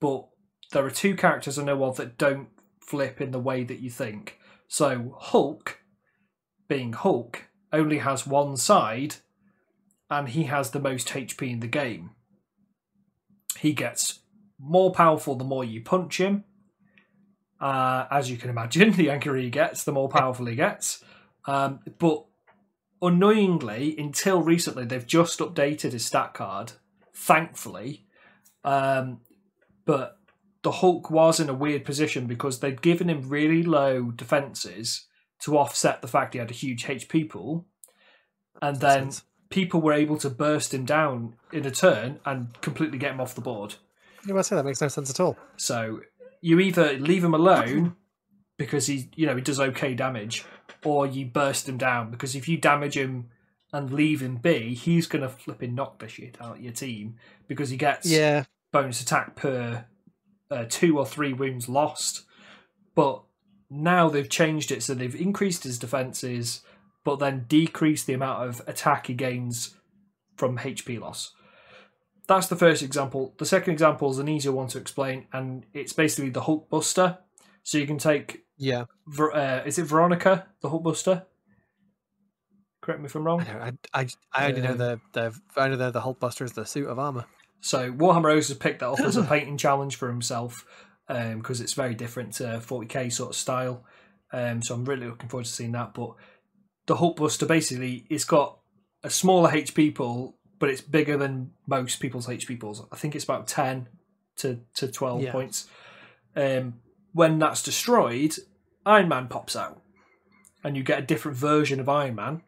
but there are two characters I know of that don't flip in the way that you think. So Hulk, being Hulk, only has one side and he has the most HP in the game. He gets more powerful the more you punch him. Uh, as you can imagine, the angrier he gets, the more powerful he gets. Um, but annoyingly, until recently, they've just updated his stat card, thankfully. Um, but the Hulk was in a weird position because they'd given him really low defenses to offset the fact he had a huge HP pool. And then sense. people were able to burst him down in a turn and completely get him off the board. Yeah, well, I say that makes no sense at all. So you either leave him alone because he, you know, he does okay damage, or you burst him down because if you damage him and leave him be, he's gonna flipping knock the shit out of your team because he gets Yeah, bonus attack per uh, two or three wounds lost. But now they've changed it so they've increased his defenses, but then decreased the amount of attack he gains from HP loss. That's the first example. The second example is an easier one to explain, and it's basically the Hulk Buster. So you can take, yeah. Uh, is it Veronica, the Hulk Buster? Correct me if I'm wrong. I. I, I, I only know the the I know the Hulkbuster is the suit of armor. So Warhammer Rose has picked that up as a painting challenge for himself because it's very different to 40k sort of style. Um, so I'm really looking forward to seeing that. But the Hulkbuster basically it's got a smaller HP pool, but it's bigger than most people's HP pools. I think it's about 10 to, to 12 Yeah. points. Um, when that's destroyed, Iron Man pops out, and you get a different version of Iron Man.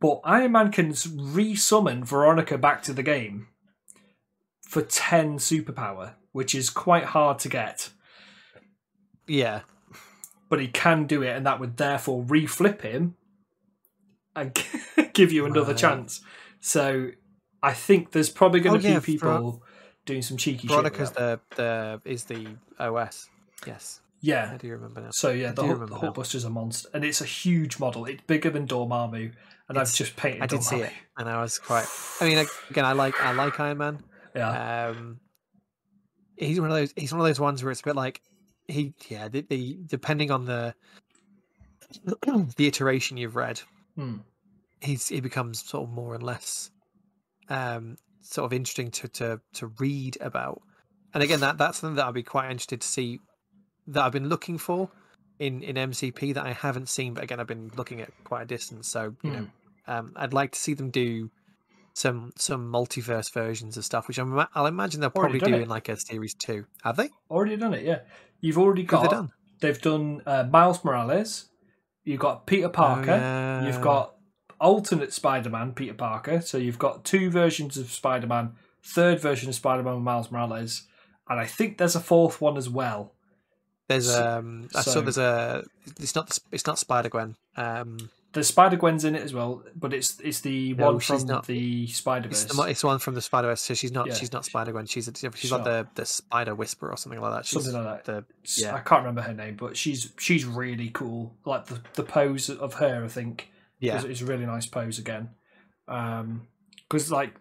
But Iron Man can re-summon Veronica back to the game for 10 superpower, which is quite hard to get. Yeah, But he can do it, and that would therefore reflip him and give you another Right. chance. So I think there's probably going Oh, to yeah, be Ver- people doing some cheeky Veronica's shit. the the is the OS. Yes, I Yeah. do remember now. So yeah, I the, Hulk, the. Hulkbuster's a monster, and it's a huge model. It's bigger than Dormammu, and I've just painted. I did see it, and I was quite. I mean, again, I like I like Iron Man. Yeah, Um, he's one of those. He's one of those ones where it's a bit like he. Yeah, the, the depending on the the iteration you've read, Hmm. he's he becomes sort of more and less um sort of interesting to to to read about. And again, that that's something that I'd be quite interested to see that I've been looking for in in MCP that I haven't seen. But again, I've been looking at quite a distance, so you know, um, I'd like to see them do some some multiverse versions of stuff, which I'm, I'll imagine they'll probably do it. in like a series two. Have they? already done it. Yeah, you've already Who have got. they done? They've done uh, Miles Morales. You've got Peter Parker. Oh, You've got alternate Spider-Man, Peter Parker. So you've got two versions of Spider-Man. Third version of Spider-Man with Miles Morales, and I think there's a fourth one as well. There's so- um, I so- saw there's a. It's not it's not Spider Gwen. Um, There's Spider Gwen's in it as well, but it's it's the No, one from not. the Spider it's Verse. the, it's one from the Spider Verse. So she's not Yeah. she's not Spider Gwen. She's a, she's Sure. like the the Spider Whisperer or something like that. She's Something like that. The yeah. I can't remember her name, but she's she's really cool. Like the the pose of her, I think, yeah is, is a really nice pose again. Um, Because like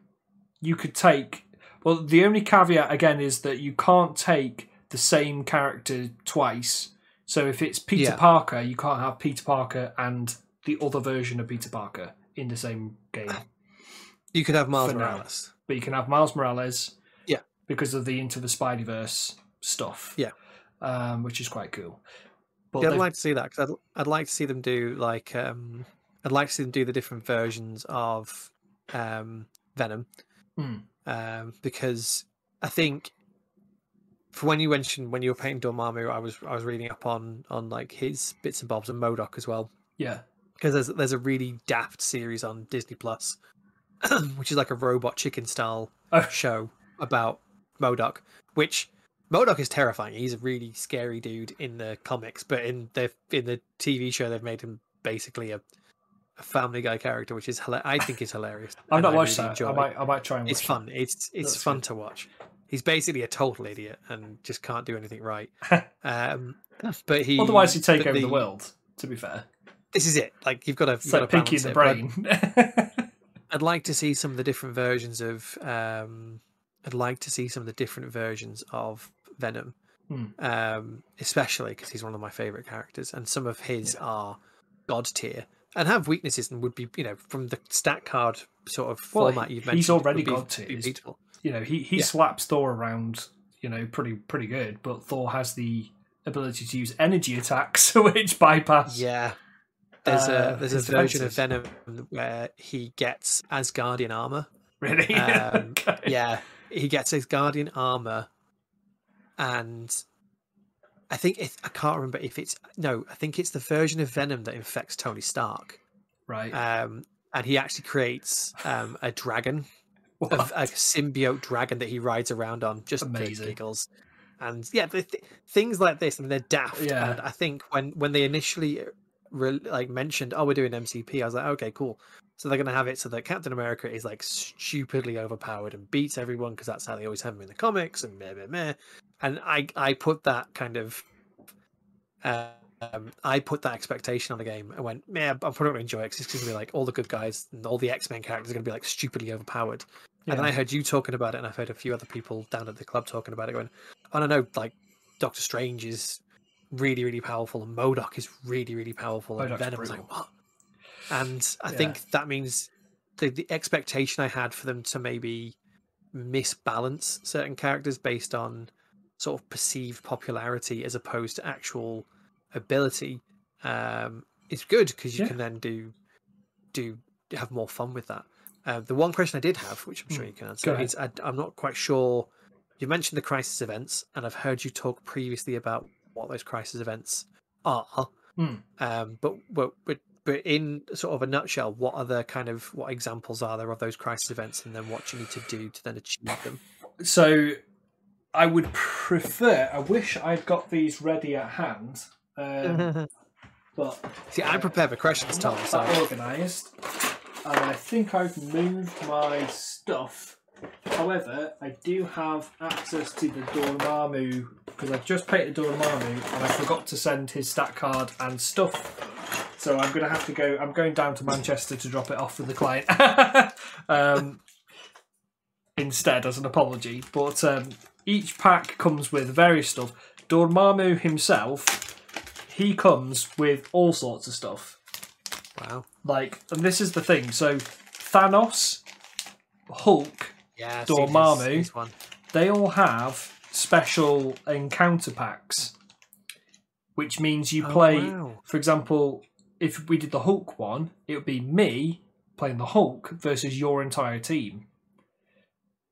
you could take. Well, the only caveat again is that you can't take the same character twice. So if it's Peter Yeah. Parker, you can't have Peter Parker and the other version of Peter Parker in the same game. You could have Miles For now. Morales. but you can have Miles Morales. Yeah. Because of the Into the Spideyverse stuff. Yeah. Um, which is quite cool. But Yeah, I'd like to see that because I'd, I'd like to see them do like um, I'd like to see them do the different versions of um, Venom Hmm. um, because I think for when you mentioned when you were painting Dormammu, I was I was reading up on on like his bits and bobs and MODOK as well Yeah. Because there's there's a really daft series on Disney Plus, which is like a robot chicken style Oh. show about MODOK, which MODOK is terrifying. He's a really scary dude in the comics, but in the in the TV show they've made him basically a, a Family Guy character, which is I think is hilarious. I've not I watched really that. I might I might try and watch It's fun. It's it's That's fun good. to watch. He's basically a total idiot and just can't do anything right. um, but he Otherwise he'd take over the... world, to be fair. This is it. Like you've got to. It's like Pinky in the it, brain. I'd like to see some of the different versions of. Um, I'd like to see some of the different versions of Venom, Hmm. um, especially because he's one of my favorite characters, and some of his are god tier and have weaknesses and would be, you know, from the stat card sort of Well, format you've mentioned. he's already be- god tier. you know, he, he Yeah. slaps Thor around, you know, pretty pretty good, but Thor has the ability to use energy attacks, which bypass. Yeah. There's Uh, a there's a his version of. Venom where he gets Asgardian armor. Really? Um, Okay. Yeah, he gets his guardian armor, and I think if I can't remember if it's no, I think it's the version of Venom that infects Tony Stark. Right. Um, and he actually creates um, a dragon, a, a symbiote dragon that he rides around on just for Amazing. giggles. And yeah, the th- things like this, I mean, they're daft. Yeah. And I think when when they initially re- like mentioned, oh, we're doing MCP, I was like, okay, cool. So they're going to have it so that Captain America is like stupidly overpowered and beats everyone because that's how they always have him in the comics and meh, meh, meh. And I I put that kind of um, I put that expectation on the game and went, man, I'm probably going to enjoy it 'cause it's going to be like all the good guys and all the X Men characters are going to be like stupidly overpowered. And then I heard you talking about it, and I've heard a few other people down at the club talking about it, going, I don't know, like Doctor Strange is really, really powerful, and MODOK is really, really powerful, and MODOK's Venom was like, what? And I Yeah. think that means the, the expectation I had for them to maybe misbalance certain characters based on sort of perceived popularity as opposed to actual ability um, is good because you Yeah. can then do do have more fun with that. Uh, the one question I did have, which I'm sure Hmm. you can answer, is I, I'm not quite sure. You mentioned the crisis events, and I've heard you talk previously about what those crisis events are. Hmm. Um, but, but but but in sort of a nutshell, what are the kind of what examples are there of those crisis events, and then what you need to do to then achieve them? So I would prefer. I wish I'd got these ready at hand, um, but See, I'm prepared for questions, Tom. So organised, and I think I've moved my stuff. However, I do have access to the Dormammu because I've just painted Dormammu and I forgot to send his stat card and stuff. So I'm going to have to go. I'm going down to Manchester to drop it off with the client um, instead as an apology. But um, each pack comes with various stuff. Dormammu himself, he comes with all sorts of stuff wow, like and this is the thing so thanos hulk yeah, Dormammu. his one. they all have special encounter packs which means you Oh, play wow. for example if we did the hulk one it would be me playing the hulk versus your entire team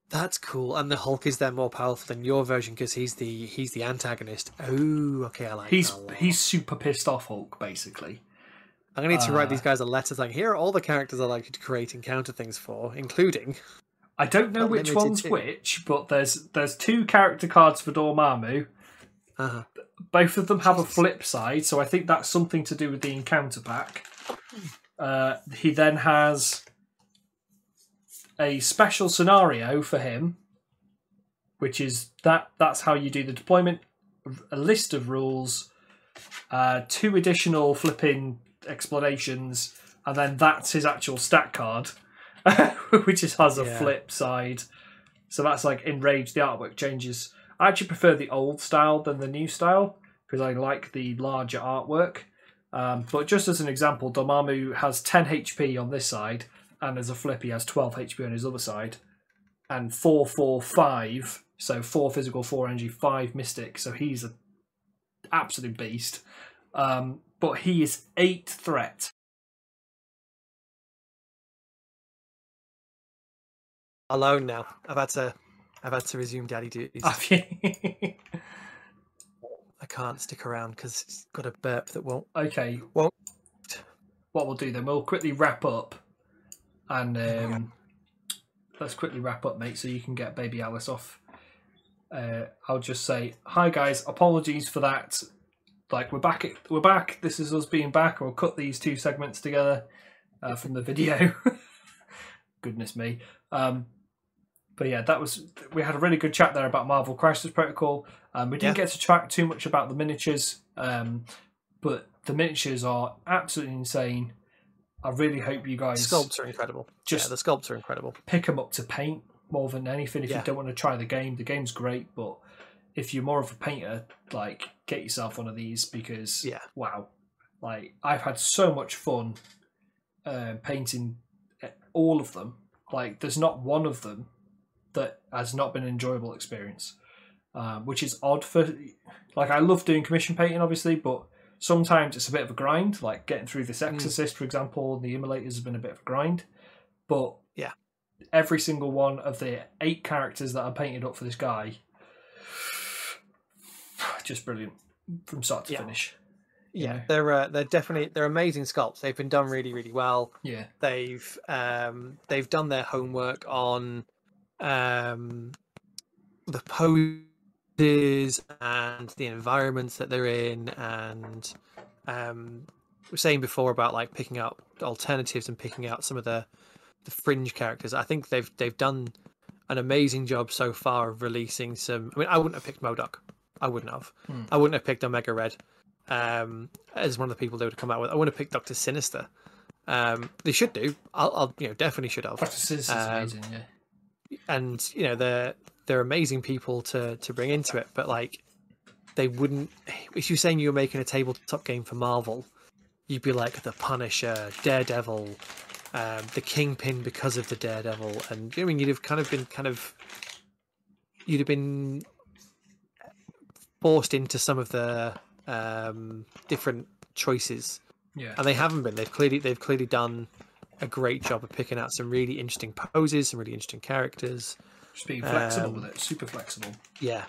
That's cool, and the Hulk is then more powerful than your version because he's the he's the antagonist. Oh, okay, I like. he's that he's super pissed off hulk basically I'm gonna need to write uh, these guys a letter saying here are all the characters I like you to create encounter things for, including. I don't know which one's to. which, but there's there's two character cards for Dormammu. Uh-huh. Both of them have a flip side, so I think that's something to do with the encounter pack. Uh, he then has a special scenario for him, which is that that's how you do the deployment. A list of rules, uh, two additional flipping explanations, and then that's his actual stat card, which is, has a Yeah. flip side. So that's like enraged. The artwork changes. I actually prefer the old style than the new style because I like the larger artwork. Um, but just as an example, Dormammu has 10 HP on this side, and as a flip, he has 12 HP on his other side, and 4 4 5. So 4 physical, 4 energy, 5 mystic. So he's an absolute beast. Um, but he is 8 threat. Alone now. I've had to I've had to resume daddy duties. You? can't stick around because it's got a burp that won't. Okay. Well- what we'll do then, we'll quickly wrap up, and um, let's quickly wrap up, mate, so you can get baby Alice off. Uh, I'll just say hi, guys. Apologies for that. Like we're back. We're back. This is us being back. We'll cut these two segments together uh, from the video. Goodness me. Um, but yeah, that was we had a really good chat there about Marvel Crisis Protocol. Um, we didn't Yeah. get to chat too much about the miniatures, um, but the miniatures are absolutely insane. I really hope you guys Sculpts are incredible. Just- yeah, the sculpts are incredible. pick them up to paint more than anything. If Yeah. you don't want to try the game, the game's great, but if you're more of a painter, like get yourself one of these because Yeah. wow, like I've had so much fun uh, painting all of them. Like there's not one of them that has not been an enjoyable experience, um, which is odd for like I love doing commission painting, obviously, but sometimes it's a bit of a grind. Like getting through this Exorcist, for example, the Immolators has been a bit of a grind, but Yeah. every single one of the eight characters that I painted up for this guy, just brilliant from start to Yeah. finish. Yeah, know? they're uh, they're definitely they're amazing sculpts. They've been done really really well. Yeah, They've um, they've done their homework on um, the poses and the environments that they're in, and um, we were saying before about like picking out alternatives and picking out some of the the fringe characters. I think they've they've done an amazing job so far of releasing some. I mean, I wouldn't have picked MODOK. I wouldn't have. Hmm. I wouldn't have picked Omega Red um, as one of the people they would come out with. I wouldn't have picked Doctor Sinister. Um, they should do. I'll, I'll you know definitely should have. Doctor Sinister's Um, amazing. Yeah, And you know they're they're amazing people to to bring into it. But like they wouldn't. If you're saying you were making a tabletop game for Marvel, you'd be like the Punisher, Daredevil, um, the Kingpin because of the Daredevil, and I mean you'd have kind of been kind of you'd have been forced into some of the um, different choices, yeah. and they haven't been. They've clearly they've clearly done a great job of picking out some really interesting poses, some really interesting characters. Just being flexible um, with it, super flexible. Yeah,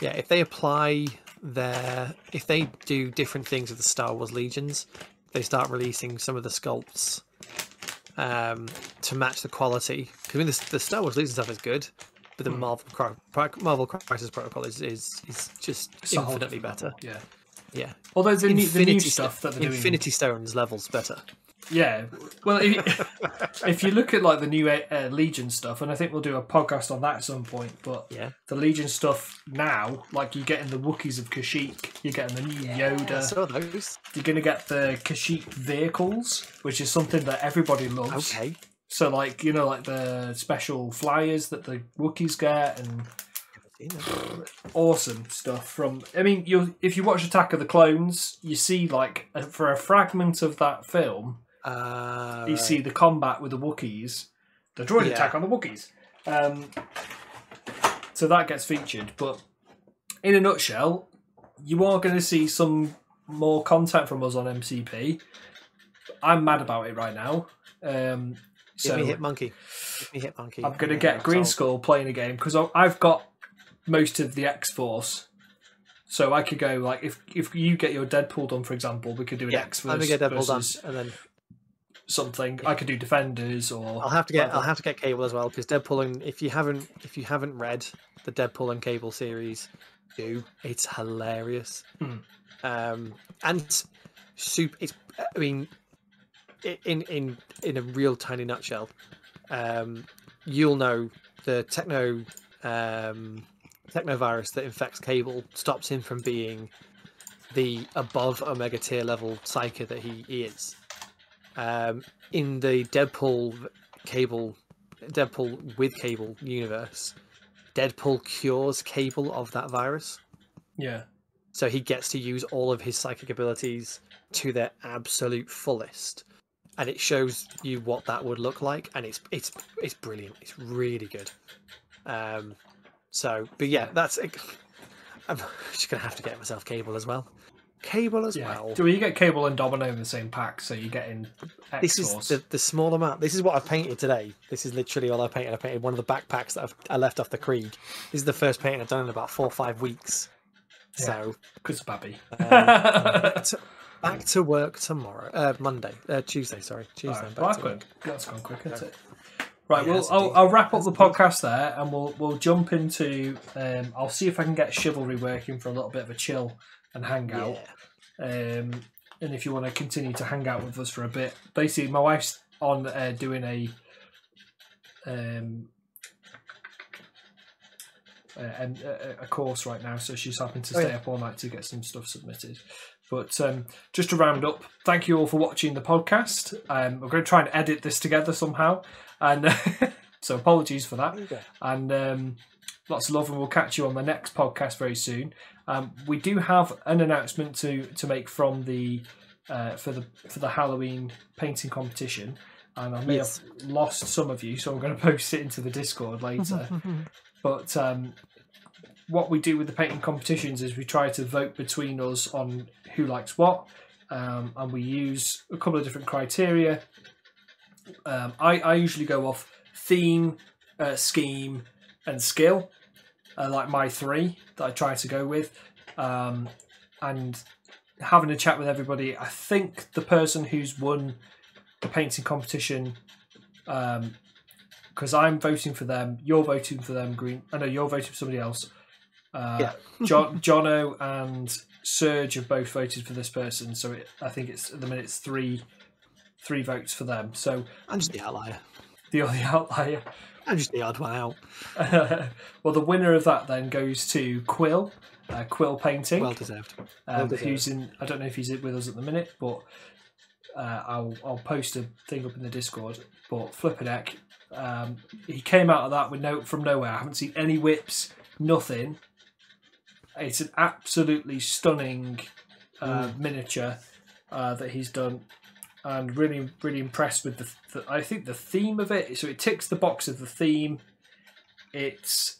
yeah. If they apply their, if they do different things with the Star Wars Legions, they start releasing some of the sculpts um, to match the quality. 'Cause, I mean, the, the Star Wars Legion stuff is good, but the Hmm. Marvel Marvel Crisis Protocol is is, is just It's infinitely better. Yeah. Yeah, Although the, new, the new Infinity stuff that they're doing, Infinity Stones levels better. Yeah. Well, if, if you look at like the new uh, Legion stuff, and I think we'll do a podcast on that at some point, but Yeah. the Legion stuff now, like you're getting the Wookiees of Kashyyyk, you're getting the new Yoda, So those. you're going to get the Kashyyyk vehicles, which is something that everybody loves. Okay. So, like, you know, like the special flyers that the Wookiees get and awesome stuff from i mean you if you watch attack of the clones you see like a, for a fragment of that film Uh, you right. see the combat with the Wookiees, the droid Yeah. attack on the Wookiees. Um, so that gets featured, but in a nutshell, you are going to see some more content from us on MCP. I'm mad about it right now. Um, Give so me hit monkey. Give me hit monkey. I'm going to get Green. Skull playing a game because I've got most of the X Force. So I could go like if if you get your Deadpool done, for example, we could do an Yeah, X let me get Deadpool done, versus and then something. I could do Defenders or I'll have to get whatever. I'll have to get Cable as well because Deadpool and if you haven't if you haven't read the Deadpool and Cable series, do it's hilarious. Hmm. Um, and super. It's I mean, in in in a real tiny nutshell, um, you'll know the techno um, technovirus that infects Cable stops him from being the above Omega tier level psyker that he is. Um, in the Deadpool Cable, Deadpool with Cable universe, Deadpool cures Cable of that virus. yeah. So he gets to use all of his psychic abilities to their absolute fullest, and it shows you what that would look like, and it's it's it's brilliant. It's really good. Um, so, but yeah, that's. I'm just gonna have to get myself cable as well. Cable as Yeah. well. Do you get Cable and Domino in the same pack, so you're getting X This is the, the small amount. This is what I've painted today. This is literally all I painted. I painted one of the backpacks that I've, I left off the Krieg. This is the first painting I've done in about four or five weeks. So Because Babby. um, back, to, back to work tomorrow. Uh, Monday, uh, Tuesday. Sorry, Tuesday. Back well, that's work. that's gone quick, isn't it? Right, Yeah, well, I'll. I'll wrap up the podcast there, and we'll we'll jump into. Um, I'll see if I can get chivalry working for a little bit of a chill and hang out. Yeah. Um, and if you want to continue to hang out with us for a bit, basically, my wife's on uh, doing a um, a, a, a course right now, so she's having to Oh, stay yeah. up all night to get some stuff submitted. But um, just to round up, thank you all for watching the podcast. Um, we're going to try and edit this together somehow, and so apologies for that Okay. and um, lots of love, and we'll catch you on the next podcast very soon. Um, we do have an announcement to to make from the uh, for the for the Halloween painting competition, and I may Yes. have lost some of you, so I'm going to post it into the Discord later. but um, what we do with the painting competitions is we try to vote between us on who likes what, um, and we use a couple of different criteria. Um, I, I usually go off theme, uh, scheme, and skill, uh, like my three that I try to go with, um, and having a chat with everybody. I think the person who's won the painting competition, because I'm voting for them, you're voting for them. Green, I know you're voting for somebody else. Uh, Yeah. John, Jono and Serge have both voted for this person, so it, I think it's at the minute it's three, three votes for them. So I'm just the outlier. the only outlier. I'm just the odd one out. well, the winner of that then goes to Quill, uh, Quill Painting, Well deserved. um, deserved. who's in. I don't know if he's with us at the minute, but uh, I'll I'll post a thing up in the Discord. But flipping heck, um, he came out of that with no from nowhere. I haven't seen any WIPs, nothing. It's an absolutely stunning uh, miniature uh, that he's done, and really really impressed with the, the. I think the theme of it. So it ticks the box of the theme. It's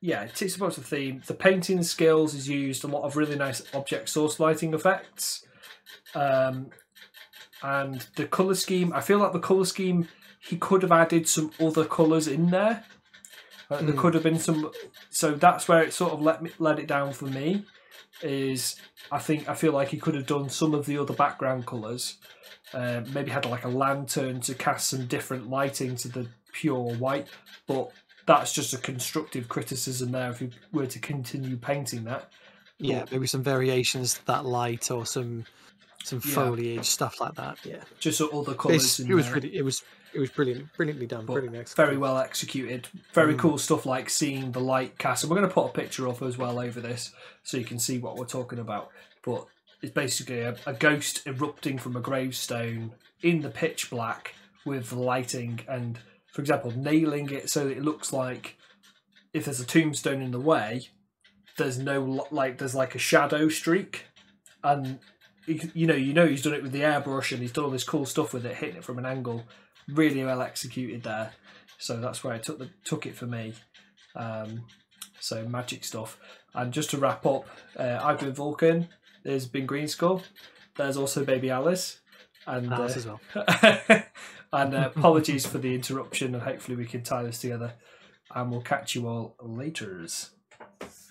yeah, it ticks the box of the theme. The painting skills is used a lot of really nice object source lighting effects. Um, and the color scheme, I feel like the color scheme, he could have added some other colors in there. Uh, There Mm. could have been some, so that's where it sort of let me let it down for me. Is I think I feel like he could have done some of the other background colors. Uh, maybe had like a lantern to cast some different lighting to the pure white, but that's just a constructive criticism there. If you were to continue painting that, Yeah, maybe some variations to that light or some some Yeah. foliage stuff like that. Yeah, just other It's- colours. it was there. really, it was it was brilliant, brilliantly done, But brilliantly executed. very well executed. Very Mm. cool stuff like seeing the light cast. And we're going to put a picture up as well over this so you can see what we're talking about. But it's basically a, a ghost erupting from a gravestone in the pitch black with lighting and, for example, nailing it so that it looks like if there's a tombstone in the way, there's no like there's like a shadow streak, and you, you know you know he's done it with the airbrush and he's done all this cool stuff with it, hitting it from an angle really well executed there. So that's where I took the took it for me. Um, so magic stuff. And just to wrap up, uh, I've been Vulcan. There's been Green Skull. There's also Baby Alice. And Alice uh, as well. and uh, apologies for the interruption. And hopefully we can tie this together. And we'll catch you all later's.